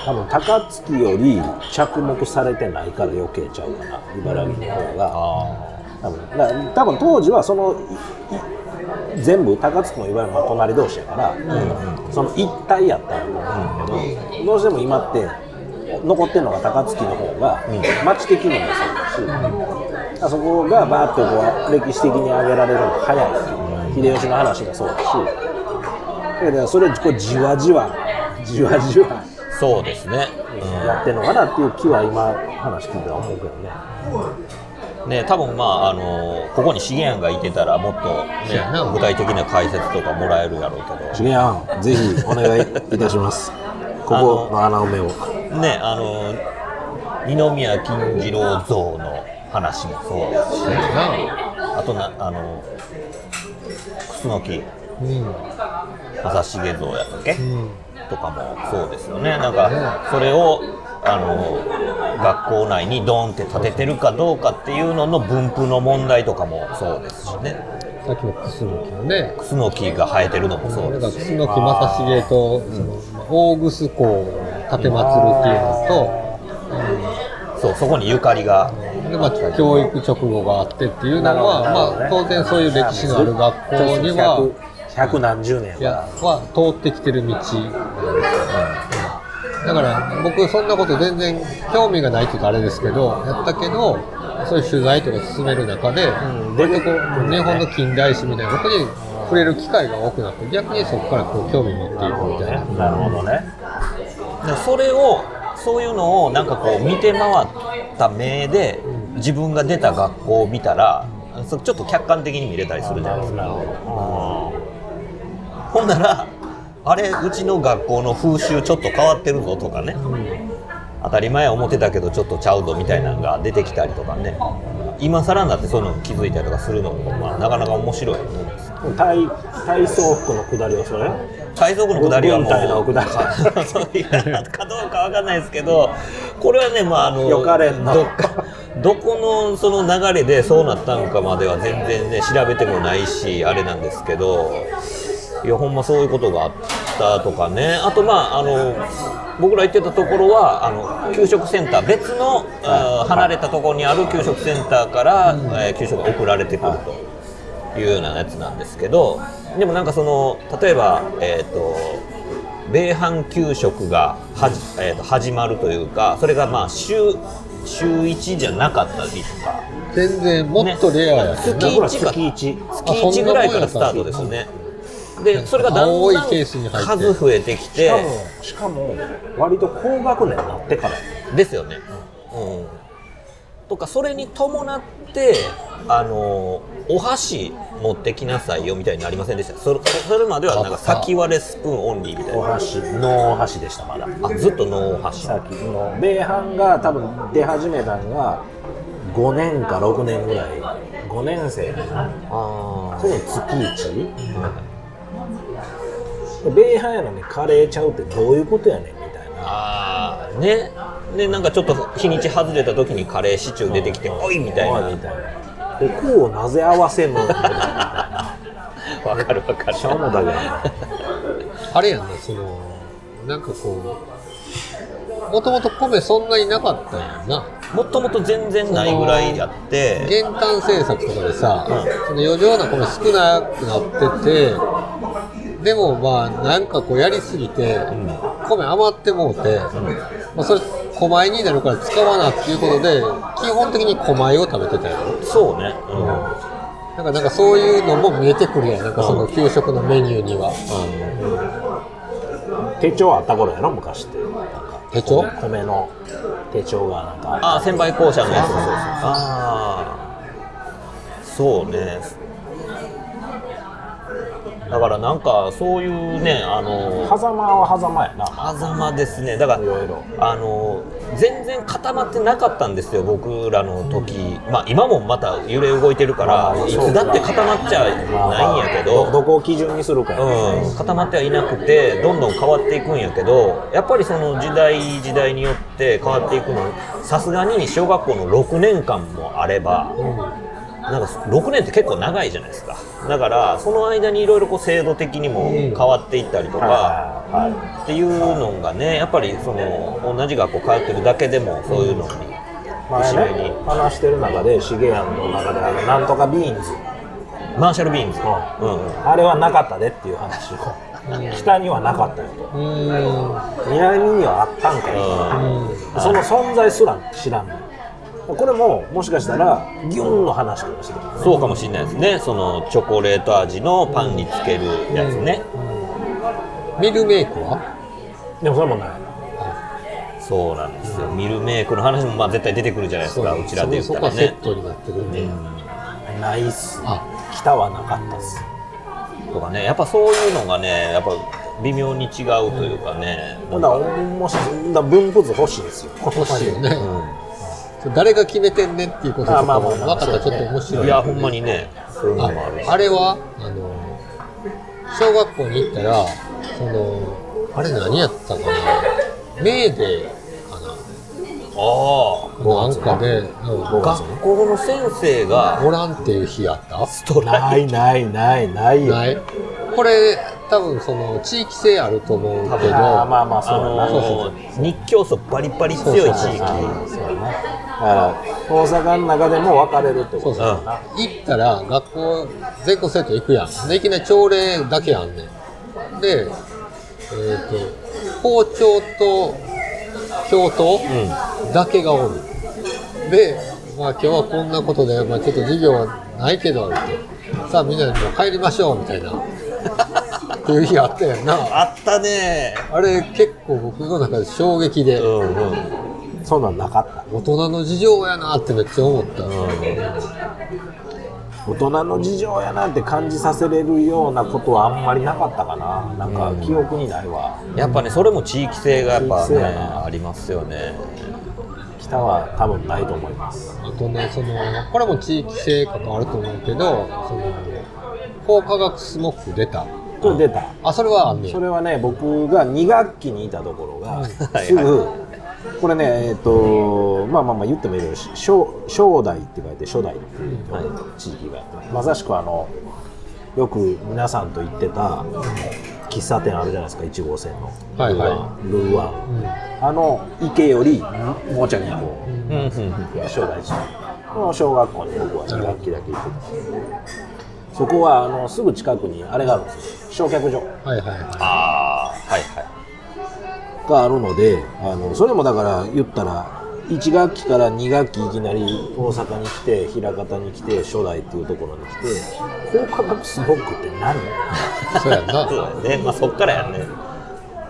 多分高槻より着目されてないから余計ちゃうかな。茨城の方が。多分だから多分当時はその全部高槻も茨城も隣同士やから、その一体やったんだと思うんだけど、どうしても今って残ってるのが高槻の方が、町的にもそうだし、あそこがバーッとこう歴史的に上げられるのが早い、秀吉の話もそうだし。だからそれをこうじわじわじわじわそうですね、やってんのかなっていう気は今話聞いては思うけどね。うん、ね多分まああのここに資源がいてたらもっと、ね、具体的な解説とかもらえるやろうけど。重やん、ぜひお願いいたします。ここの穴埋めを。ねあの二宮金次郎像の話もそうですし、あとなあの楠木うん。正成像やったっけ、うん。とかもそうですよね。なんかそれをあの学校内にドーンって建ててるかどうかっていうのの分布の問題とかもそうですしね。さっきのクスノキのね。クスノキが生えてるのもそうですし。楠木正成と、そのまあ大楠公を立てまつるっていうのそうそこにゆかりがと、でまあ、教育直後があってっていうのは、まあ、当然そういう歴史のある学校には、百百何十年いやは。は通ってきてる道なんですよ、だから僕そんなこと全然興味がないって言うとあれですけどやったけどそういう取材とか進める中で、ん割とこう日本の近代史みたいなことに触れる機会が多くなって逆にそこからこう興味持っていくみたいな。なるほどね。それをそういうのをなんかこう見て回った目で自分が出た学校を見たらそちょっと客観的に見れたりするじゃないですか。ほん。ならあれうちの学校の風習ちょっと変わってるぞとかね、当たり前思ってたけどちょっとちゃうぞみたいなのが出てきたりとかね。今更になってそういうのに気づいたりとかするのも、まあ、なかなか面白いと思うんです体体操服の下りはそれ海賊の下りはもう軍隊の下り。そういやかどうかわかんないですけどこれはねまああのよかれんな。どっかどこのその流れでそうなったのかまでは全然ね調べてもないしあれなんですけどいやほんまそういうことがあったとかね。あとまああの僕ら行ってたところはあの給食センター別の、あー離れたところにある給食センターから、えー給食が送られてくるというようなやつなんですけどでもなんかその例えばえっ、と米飯給食がはじ、えーと始まるというかそれがまあ週週1じゃなかったりとか。全然もっとレアやけど月な、1か月一。月1ぐらいからスタートですね。でそれがだんだんケースに入って。数増えてきて。しかもしかも割と高学年になってからですよね。うんとかそれに伴ってあのお箸持ってきなさいよみたいになりませんでした？それそれまではなんか先割れスプーンオンリーみたいな。お箸ノーお箸でしたまだ。あずっとノー箸。さっきの米飯が多分出始めたのが5年か6年ぐらい。5年生あその月一。米飯やのにカレーちゃうってどういうことやねんあーね。でなんかちょっと日にち外れた時にカレーシチュー出てきておいみたいな。おみたいな。ここをなぜ合わせんの？わかるわかる。しょうもだけ。どあれやんなそのなんかこうもともと米そんなになかったんやんな。もともと全然ないぐらいやって。減反政策とかでさ、その余剰な米少なくなっててでもまあなんかこうやりすぎて、米余ってもうて、まあ、それ小米になるから使わなっていうことで基本的に小米を食べてたよそうね、うん。なんかなんかそういうのも見えてくるやん。なんかその給食のメニューには、手帳あった頃やろ昔って。なんか手帳？米の手帳がなんかああ先輩校舎のやつ。ああそうねだからなんかそういうねあの狭間は狭間やな。狭間ですね。だからあの全然固まってなかったんですよ僕らの時、まあ今もまた揺れ動いてるから、まあいつだって固まっちゃないんやけど、どこを基準にするかやね。うん、固まってはいなくてどんどん変わっていくんやけどやっぱりその時代時代によって変わっていくのさすがに小学校の6年間もあれば、なんか6年って結構長いじゃないですかだからその間にいろいろこう制度的にも変わっていったりとか、っていうのがねやっぱりその同じ学校通ってるだけでもそういうのに前一緒に。ね話してる中でシゲヤンの中であのなんとかビーンズ。マーシャルビーンズ、あれはなかったでっていう話を。北にはなかったよと。南にはあったんかいその存在すら知らん。のこれももしかしたらギュンの話かもしれないそうかもしれないですね。そのチョコレート味のパンにつけるやつね、ミルメイクは？でもそれもない。そうなんですよ。ミルメイクの話もまあ絶対出てくるじゃないですか。うちらで言ったらそこはセッねトになってくるんで、ないっすあ北はなかったっす。とかね。やっぱそういうのがねやっぱ微妙に違うというかね、ほんならもしだ分布図欲しいですよ。欲しいよね、それ誰が決めてんねんっていうこととかもあまあまあ分かったらちょっと面白い。いやほんまにね。そういうのあもあるし。あれはあの小学校に行ったらそのあれ何やったかな。メーデーかな。あなんかで、うんあ学校の先生がおらんっていう日やった？ストライないないないないよ。ない？これ多分その地域性あると思うけど。あーまあまああそうだな。のー日教組バリバリ強い地域。そうそうそうやなだから大阪の中でも分かれるってことだよな行ったら学校全校生徒行くやん。でいきなり朝礼だけやんねん。でえっ、と校長と教頭だけがおる、で、まあ、今日はこんなことで、まあ、ちょっと授業はないけどさあみんなでもう帰りましょうみたいなっていう日あったやんな。あったね。あれ結構僕の中で衝撃で、うんうん。そんなんなかった。大人の事情やなってめっちゃ思った、大人の事情やなって感じさせれるようなことはあんまりなかったかな。なんか記憶にないわ。やっぱねそれも地域性がやっぱねありますよね。北は多分ないと思います。あとねそのこれも地域性関わると思うけどその高化学スモッグ出たこれ出た。あそれはそんれはね僕が2学期にいたところがはい すぐこれねえっ、とまあまあまあ言ってもいいけど正正代って書いて初代っていう地域がまさしくあのよく皆さんと行ってた喫茶店あるじゃないですか1号線の。はいはい。ルーワン、あの池よりもうちょいこううん。うん。うん。正代地この小学校に僕は2学期だけ行ってたそこはあのすぐ近くにあれがあるんですよ。焼却所。はいはいはああはい。はいがあるのであのそれもだから言ったら1学期から2学期いきなり大阪に来て枚方に来て初代っていうところに来て高価格スモッグって何？いそうやんな。そうだよね。まあそっからやね。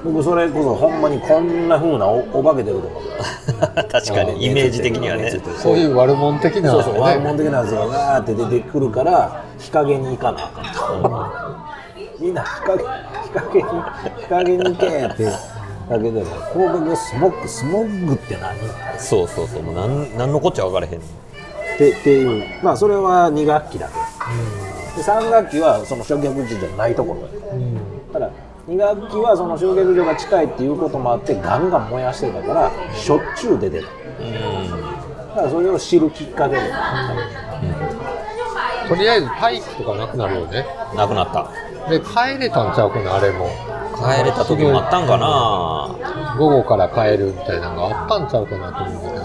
僕それこそほんまにこんな風なおお化け出ると思う 確かにイメージ的にはね。そういう悪者的な、そうそう悪ね、者的なやつがわーって出てくるから日陰に行かなあかんとみんな日陰日陰に日陰に行けってだけど高価格スモッグスモッグって何？そうそうそうもうなんなんのこっちゃ分からへんってっていうまあそれは2学期だけ、で3学期はその焼却所じゃないところだただ2学期はその焼却所が近いっていうこともあってガンガン燃やしてたからしょっちゅう出てた。だからそれを知るきっかけでとりあえず体育とかなくなるよね。なくなった。で帰れたんちゃうかなあれも。帰れた時もあったんかな。午後から帰るみたいなのがあったんちゃうかなと思うけど。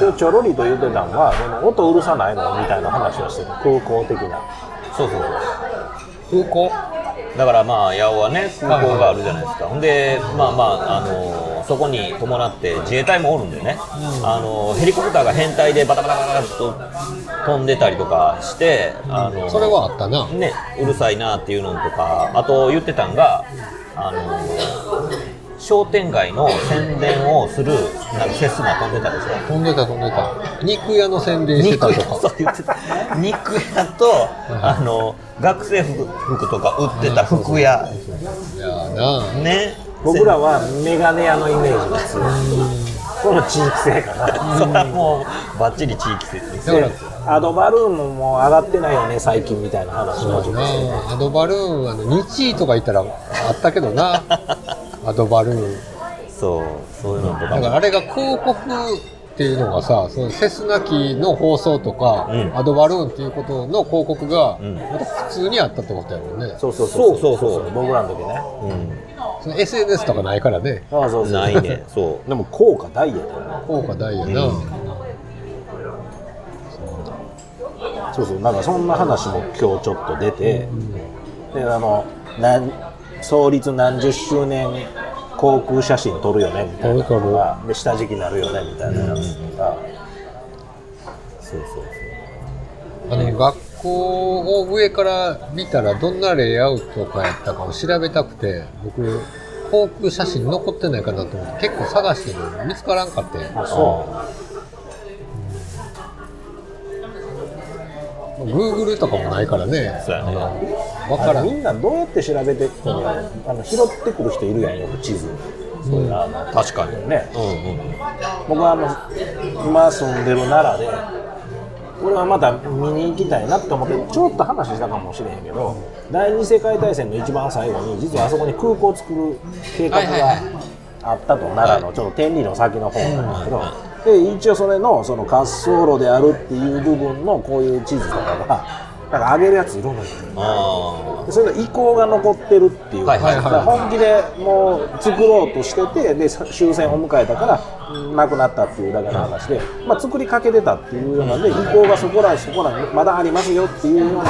今日ちょろりと言ってたのはその音うるさないのみたいな話をしてた空港的な。そうそうそう。空港？だからまあ八尾はね空港があるじゃないですか、ほんでまあまあ、あのそこに伴って自衛隊もおるんでね、あのヘリコプターが編隊でバタバタバタっと飛んでたりとかして、あのそれはあったな。ね、うるさいなっていうのとかあと言ってたんがあの商店街の宣伝をするなんかセスナ飛んでたでしょ。飛んでた飛んでた。肉屋の宣伝してた肉屋とか肉屋と、あの学生服服とか売ってた服屋、いやな。ね僕らはメガネ屋のイメージが強いこの地域性かな。それはもうバッチリ地域性ですだからね。アドバルーンももう上がってないよね最近みたいな話もね。アドバルーンあの日位とか言ったらあったけどな。アドバルーン。そうそういうのとかも。だからあれが広告っていうのがさそのセスナ機の放送とか、うん。アドバルーンっていうことの広告がん。また普通にあったってことやもんね、そうそうそうそう。そう僕らの時ねその SNS とかないからね。そうそうそう。ないね。そう。でも効果大やで効果大やな、うん。そうそう。なんかそんな話も今日ちょっと出て、であのなん創立何十周年航空写真撮るよねみたいな撮る撮るのがで下敷きになるよねみたいなやつとか、そうそうあの学校を上から見たらどんなレイアウトかやったかを調べたくて僕航空写真残ってないかなと思って結構探してる見つからんかってあそ Google とかもないからね。そうやね。分からん。みんなどうやって調べてってんのあの拾ってくる人いるやんよく地図。そういうのあの確かに。ね。うんうん。僕はあの今住んでる奈良で俺はまた見に行きたいなって思ってちょっと話したかもしれへんけど第二次世界大戦の一番最後に実はあそこに空港を作る計画があったと奈良のちょっと天理の先の方なんですけど、で一応それのその滑走路であるっていう部分のこういう地図とかがなんか上げるやついるのよあでそれの意向が残ってるっていう、はいはいはい。だから本気でもう作ろうとしててで終戦を迎えたからうんなくなったっていうだけの話で、まあ、作りかけてたっていうようなんで意向がそこらそこらにまだありますよっていうようなのを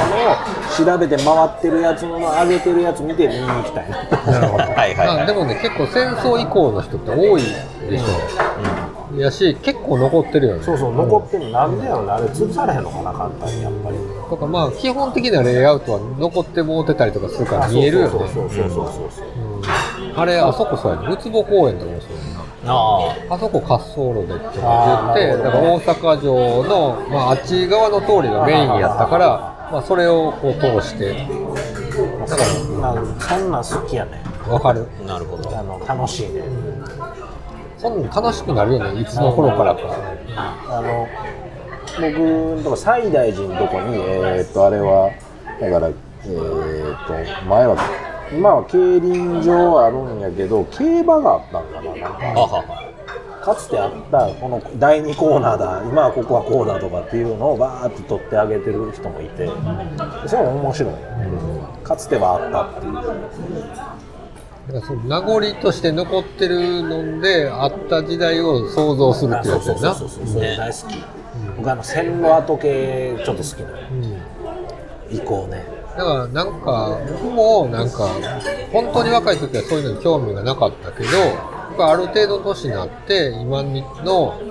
調べて回ってるやつの上げてるやつ見て見に行きたいな。なるほどあはいはいはい。まあでもね結構戦争以降の人って多いでしょ、やし結構残ってるよね。そうそう残ってる。なんでやろねあれ潰されへんのかな簡単にやっぱり。とかまあ基本的なレイアウトは残ってもうてたりとかするから見えるよね。そうそうそうそうそうあれあそこそうやねるつぼ公園とかもそうやなああそこ滑走路でって言ってだから大阪城の、まあ、あっち側の通りがメインやったから、まあ、それをこう通してだからそんなん好きやねわかるあなるほどあの楽しいねそんなん楽しくなるよねいつの頃からか。あの僕のとこ西大寺のとこにえーっとあれはだからえーっと前は今は競輪場あるんやけど競馬があったんかな。なんかかつてあったこの第2コーナーだ今はここはこうだとかっていうのをバーって取ってあげてる人もいてそれも面白い、かつてはあったっていうだからその名残として残ってるのであった時代を想像するってやつやな。そうそうそうそれ大好き、僕あの線路跡系ちょっと好きなうん。移行ね。だからなんか僕もなんか本当に若い時はそういうのに興味がなかったけどある程度の年になって今の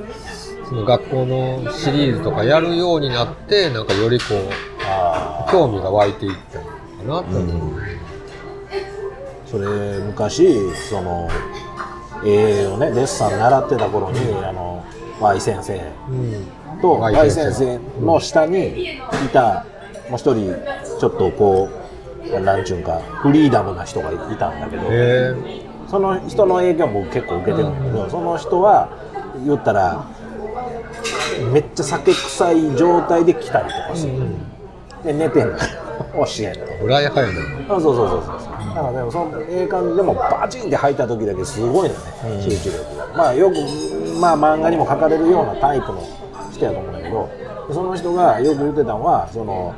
その学校のシリーズとかやるようになってなんかよりこうあ興味が湧いていったのかなと思う、それ昔その絵をねデッサン習ってた頃にあの Y 先生うん。と Y 先生。の下にいたもう一人ちょっとこうなんちゅうんかフリーダムな人がいたんだけど、へその人の影響も僕結構受けてるんだけど、その人は言ったらめっちゃ酒臭い状態で来たりとかする、で寝てんのよ教えんとえ裏やはやな。そうそうそうそうそう。だからでもそのええ感じでもバチンって吐いた時だけすごいのね、集中力が。まあよくまあ漫画にも書かれるようなタイプの人やと思うんだけどその人がよく言ってたのはその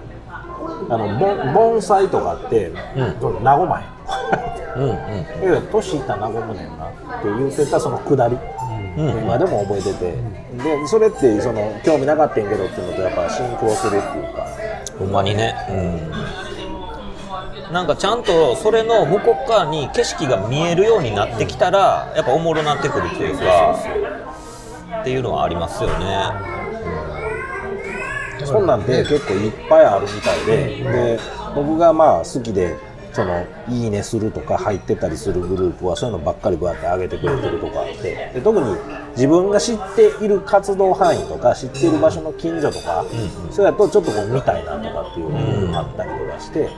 あの盆盆栽とかって、その和まへんうんうん。だけど年いったら和むねんなって言ってたそのくだり、今でも覚えてて、でそれってその興味なかったんやけどっていうのとやっぱシンクロするっていうかほんまにね。うん。なんかちゃんとそれの向こう側に景色が見えるようになってきたらやっぱおもろなってくるっていうかっていうのはありますよね。うん。そんなんて結構いっぱいあるみたいでで僕がまあ好きでそのいいねするとか入ってたりするグループはそういうのばっかりこうやって上げてくれてるとかあってで特に自分が知っている活動範囲とか知っている場所の近所とか、そうやとちょっとこう見たいなとかっていうのがあったりとかして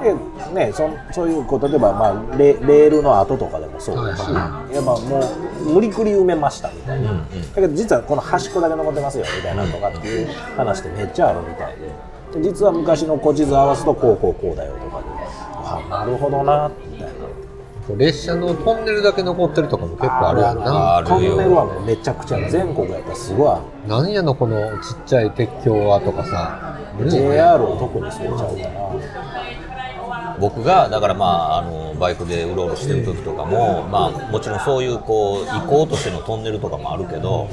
でね、そそういうこう例えば、まあ、レレールの跡とかでもそうだし、はいやっぱもう無理くり埋めましたみたいな、うんうん。だけど実はこの端っこだけ残ってますよみたいなとかっていう話ってめっちゃあるみたいで。で実は昔の古地図合わすとこうこうこうだよとなるほどな。みたいな列車のトンネルだけ残ってるとかも結構あるやんな。あるトンネルはもうめちゃくちゃ全国やったらすごいある。なんやのこのちっちゃい鉄橋はとかさ。JR を特にそうちゃうかな僕がだからまああのバイクでうろうろしてる時とかも、まあ、もちろんそういうこう行こうとしてのトンネルとかもあるけど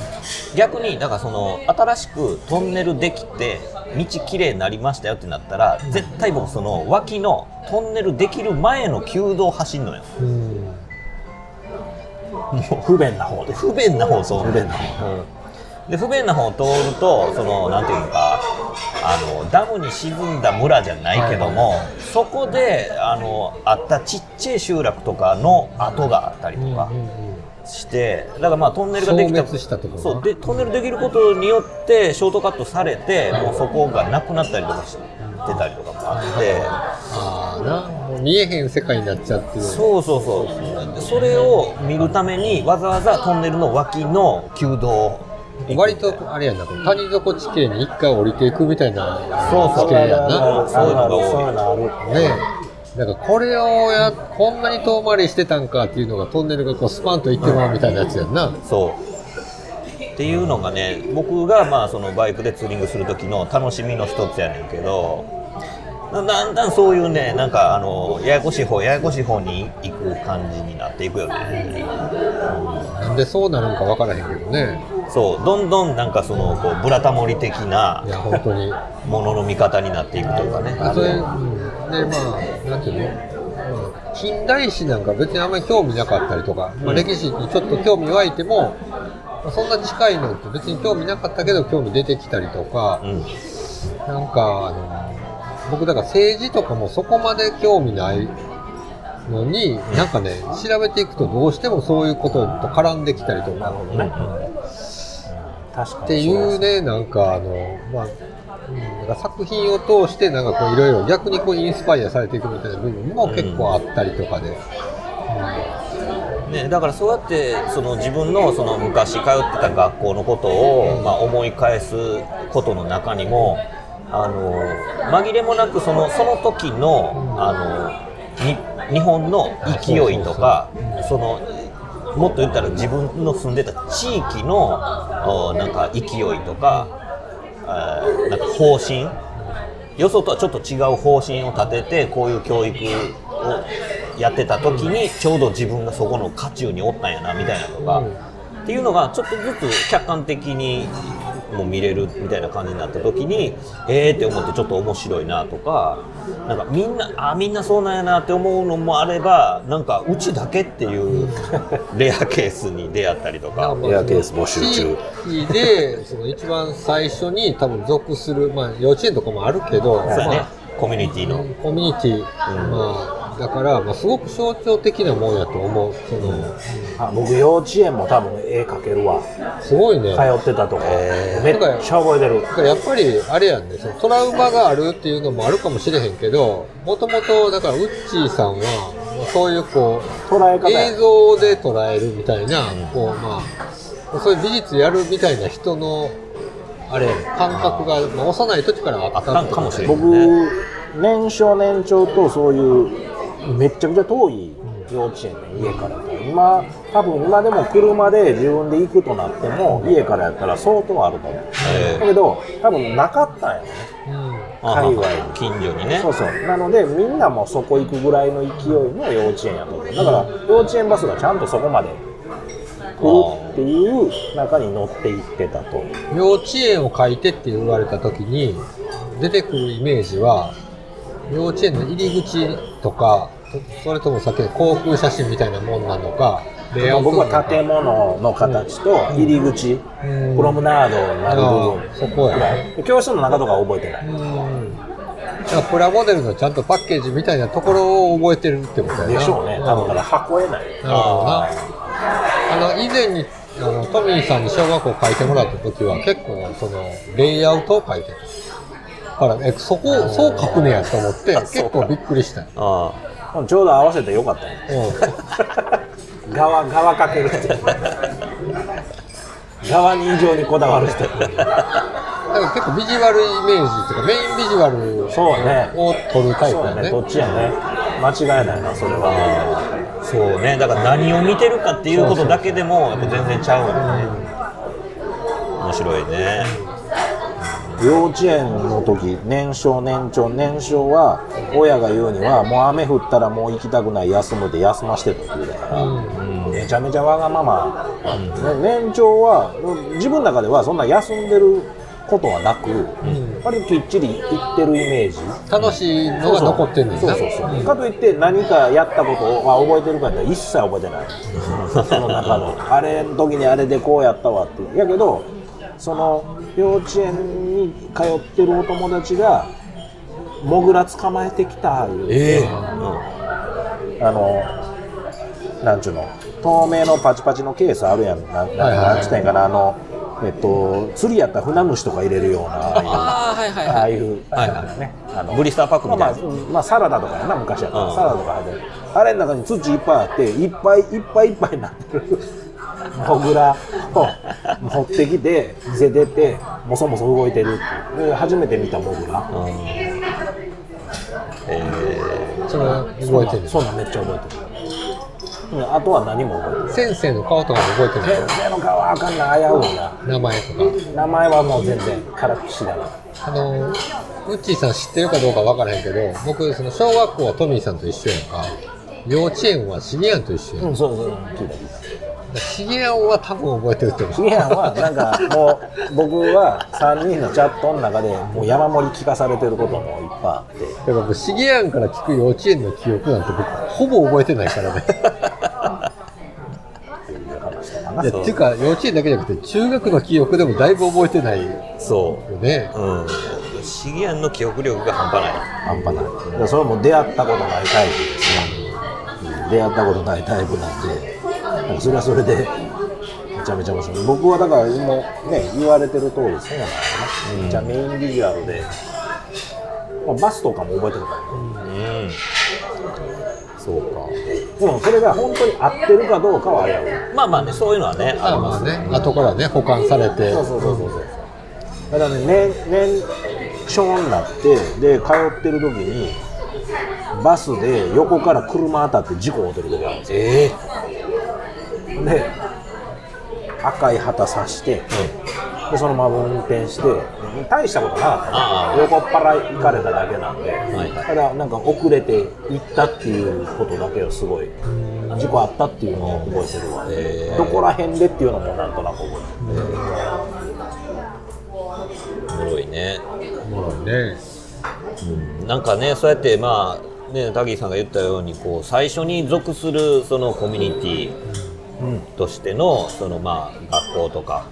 逆にだからその新しくトンネルできて道きれいになりましたよってなったら絶対僕その脇のトンネルできる前の旧道走んのよ。うん。不便な方で。不便な方そう。不便なで不便な方を通るとそのなんていうのかあのダムに沈んだ村じゃないけども、そこであのあったちっちゃい集落とかの跡があったりとかしてだからまあトンネルができたそうでトンネルできることによってショートカットされてもうそこがなくなったりとかしてたりとかもあって。ああな。見えへん世界になっちゃってる。そうそうそうでそれを見るためにわざわざトンネルの脇の旧道割とあれやんな、谷底地形に一回降りていくみたいなそうそう。地形やんな。そういうのが多い。ねえ。だからこれをや、こんなに遠回りしてたんかっていうのがトンネルがこうスパンと行ってまうみたいなやつやんな。そう。っていうのがね僕がまあそのバイクでツーリングする時の楽しみの一つやねんけどだだんだんそういうねなんかあのややこしい方ややこしい方に行く感じになっていくよね。なんでそうなるんかわからへんけどね。そうどんどんなんかそのこうブラタモリ的ないや、本当に。ものの見方になっていくというかね。それ、うん、で、まあ、なんていうの、まあ、近代史なんか別にあんまり興味なかったりとか、まあ、歴史にちょっと興味湧いても、まあそんな近いのって別に興味なかったけど興味出てきたりとか、うん。なんか、あの、僕だから政治とかもそこまで興味ないのに、なんかね、調べていくとどうしてもそういうことと絡んできたりとか、確かにっていうね、なんかあの、まあ、うん、なんか作品を通して、なんかこういろいろ逆にこうインスパイアされていくみたいな部分も結構あったりとかで。ね、だからそうやってその自分のその昔通ってた学校のことを、まあ、思い返すことの中にもあの紛れもなくそのその時のあのに日本の勢いとかそのもっと言ったら自分の住んでた地域のなんか勢いとかなんか方針よそとはちょっと違う方針を立ててこういう教育をやってた時にちょうど自分がそこの渦中におったんやなみたいなとか、っていうのがちょっとずつ客観的にも見れるみたいな感じになった時にえーって思ってちょっと面白いなとかなんかみんなあみんなそうなんやなって思うのもあればなんかうちだけっていう レアケースに出会ったりとか。まあエアケース募集中。で、その一番最初に多分属する、まあ幼稚園とかもあるけど、そうやね。まあ、コミュニティの。コミュニティ、まあ、だから、まあ、すごく象徴的なもんやと思う。その、あ僕幼稚園も多分絵描けるわ。すごいね。通ってたとこ。へー。めっちゃ覚えてる。だからやっぱりあれやんね。そのトラウマがあるっていうのもあるかもしれへんけどもともとだからウッチーさんはまあそういうこう捉え方や。映像で捉えるみたいな、こうまあそういう美術やるみたいな人のあれ感覚が、まあ、幼い時からあったかもしれん僕年少年長とそういうめっちゃくちゃ遠い幼稚園ね家から。今多分今でも車で自分で行くとなっても家からやったら相当あると思う。えだけど多分なかったんやね。うん。ー海外近所にね。そうそう。なのでみんなもそこ行くぐらいの勢いの幼稚園やと思う。だから幼稚園バスがちゃんとそこまで来るっていう中に乗っていってたと。幼稚園を書いてって言われた時に出てくるイメージは幼稚園の入り口とかそそれともさっきの航空写真みたいなもんなのかレイアウト僕は建物の形と入り口、うん。プロムナードになる部あ分。あそこや。教室の中とかは覚えてない、うん。プラモデルのちゃんとパッケージみたいなところを覚えてるってことやな。でしょうね。多分だから箱絵ないなるほどな。あの以前にあのトミーさんに小学校書いてもらった時は結構そのレイアウトを書いてたから、え、そこ、そう書くねやと思って、結構びっくりした。あちょうど合わせてよかったね。うん。側側かける人側に異常にこだわる人。だから結構ビジュアルイメージっていうか、メインビジュアルそうね。を取るタイプそうやね。だね。どっちやね。間違いないなそれは。あそうね。だから何を見てるかっていうことだけでもやっぱ全然ちゃうよね。面白いね幼稚園の時年少年長年少は親が言うにはもう雨降ったらもう行きたくない休むで休ましてとって言うだから、めちゃめちゃわがまま、ね年長は自分の中ではそんな休んでることはなく、割ときっちり行ってるイメージ。楽しいのが残ってんねんな。そうそうそう、かといって何かやったことをあ覚えてるかって一切覚えてない。その中のあれの時にあれでこうやったわって。やけどその幼稚園に通ってるお友達がモグラ捕まえてきた言う。て、え。えあのなんちゅうの透明のパチパチのケースあるやん。ななはいはいなんつったんやかな。あのえっと釣りやったら船虫とか入れるような。ああいうブリスターパックみたいな。まあまあ、サラダとかやな昔やったら、うん。サラダとか入ってる。あれの中に土いっぱいあっていっぱいいっぱいいっぱいになってるモグラを持ってきて見せててもそもそ動いてるってい初めて見たモグラえそれ覚えてる。そんなんめっちゃ覚えてる。うんあとは何も覚えてない。先生の顔とかも覚えてない先生の顔はあかんな危ういな。名前とか。名前はもう全然からっきしだなあの、ウッチーさん知ってるかどうかわからへんけど、僕、その小学校はトミーさんと一緒やんか。幼稚園はシゲアンと一緒やん。うんそうそう聞いた聞いたシゲアンは多分覚えてると思う。シゲハンはなんかもう僕は3人のチャットの中でもう山盛り聞かされてることもいっぱいあって。だから僕、シゲアンから聞く幼稚園の記憶なんて僕、ほぼ覚えてないからね。いう話とかな。いや、っていうか、幼稚園だけじゃなくて、中学の記憶でもだいぶ覚えてないそう。ね。うん。シギアンの記憶力が半端ない。半端ない。でそれも出会ったことないタイプですね、うん。出会ったことないタイプなんでそれはそれで。めちゃめちゃ面白い。僕はだから今ね言われてる通りそうなんだよね、めっちゃメインビジュアルで、まあ、バスとかも覚えてるからね。うん。そうか。でもそれが本当に合ってるかどうかはあれやろ。まあまあねそういうのはねまあまあね、後からね、保管されて。そうそうそうそうそう。だからね年年少になってで通ってる時にバスで横から車当たって事故を起きる時があるんですよ。えで赤い旗さして、でそのまま運転して大したことなかった横っ腹行かれただけなんで、はいただなんか遅れて行ったっていうことだけはすごい事故あったっていうのを覚えてるわ、へえ。どこら辺でっていうのもなんとなく覚えてる。おもろいね。もうね。なんかねそうやってまあねタギーさんが言ったようにこう最初に属するそのコミュニティとしてのそのまあ学校とか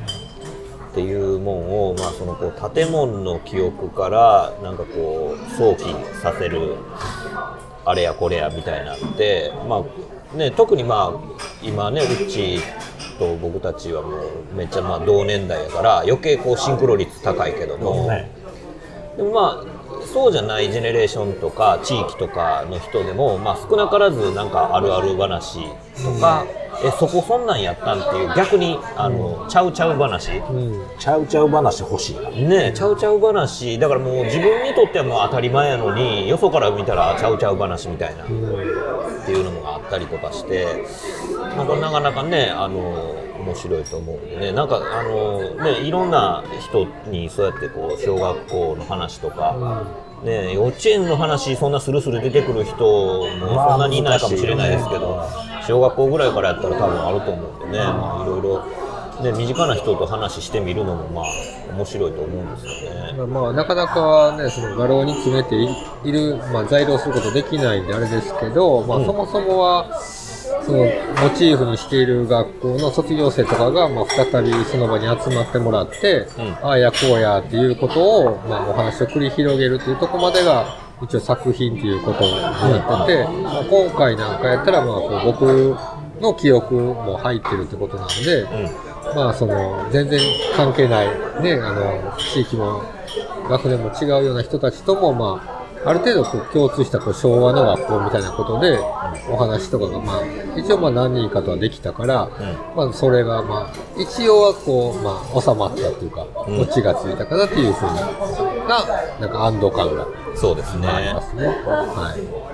っていうもんをまあそのこう建物の記憶からなんかこう想起させるあれやこれやみたいなってまあね特にまあ今ねうっちと僕たちはもうめっちゃまあ同年代やから余計こうシンクロ率高いけども。ねでもまあそうじゃないジェネレーションとか地域とかの人でも、まあ、少なからずなんかあるある話とか、えそこそんなんやったんっていう逆にあの、ちゃうちゃう話。うん。ちゃうちゃう話欲しいな。ねちゃうちゃう話。だからもう自分にとってはもう当たり前やのによそから見たらちゃうちゃう話みたいな、っていうのがあったりとかしてなんかなかなかねあの面白いと思うんでね。なんかあのねいろんな人にそうやってこう小学校の話とか、ね幼稚園の話そんなスルスル出てくる人もそんなにいないかもしれないですけど、小学校ぐらいからやったら多分あると思うんでね、まあ、いろいろ。ね、身近な人と話してみるのもまあ面白いと思うんですよね。まあ、なかなかね、その画廊に詰めていいる、まあ、材料することできないんであれですけど、まあ、そもそもは、その、モチーフにしている学校の卒業生とかが、まあ、再びその場に集まってもらって、うん。ああやこうやっていうことを、まあ、お話を繰り広げるというところまでが、一応作品っていうことになってて、まあ、今回なんかやったら、まあ、こう僕の記憶も入ってるってことなので、うん。まあその全然関係ないねあの地域も学年も違うような人たちとも、まあ、ある程度こう共通したこう昭和の学校みたいなことで、お話とかが、まあ、一応まあ何人かとはできたから、まあ、それがまあ、一応はこう、まあ、収まったっていうか、うん。オチがついたかなっていうふうな、なんか安堵感がそうですね。ありますね。はい。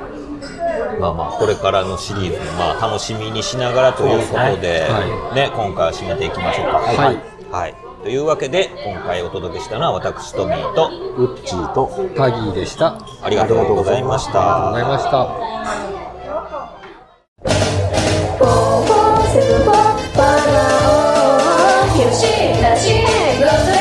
まあまあこれからのシリーズもまあ楽しみにしながらということではね今回は締めていきましょうか。はい。はいというわけで今回お届けしたのは私トミーとウッチーとタギーでした。ありがとうございましありがとうごたざいました。よしなし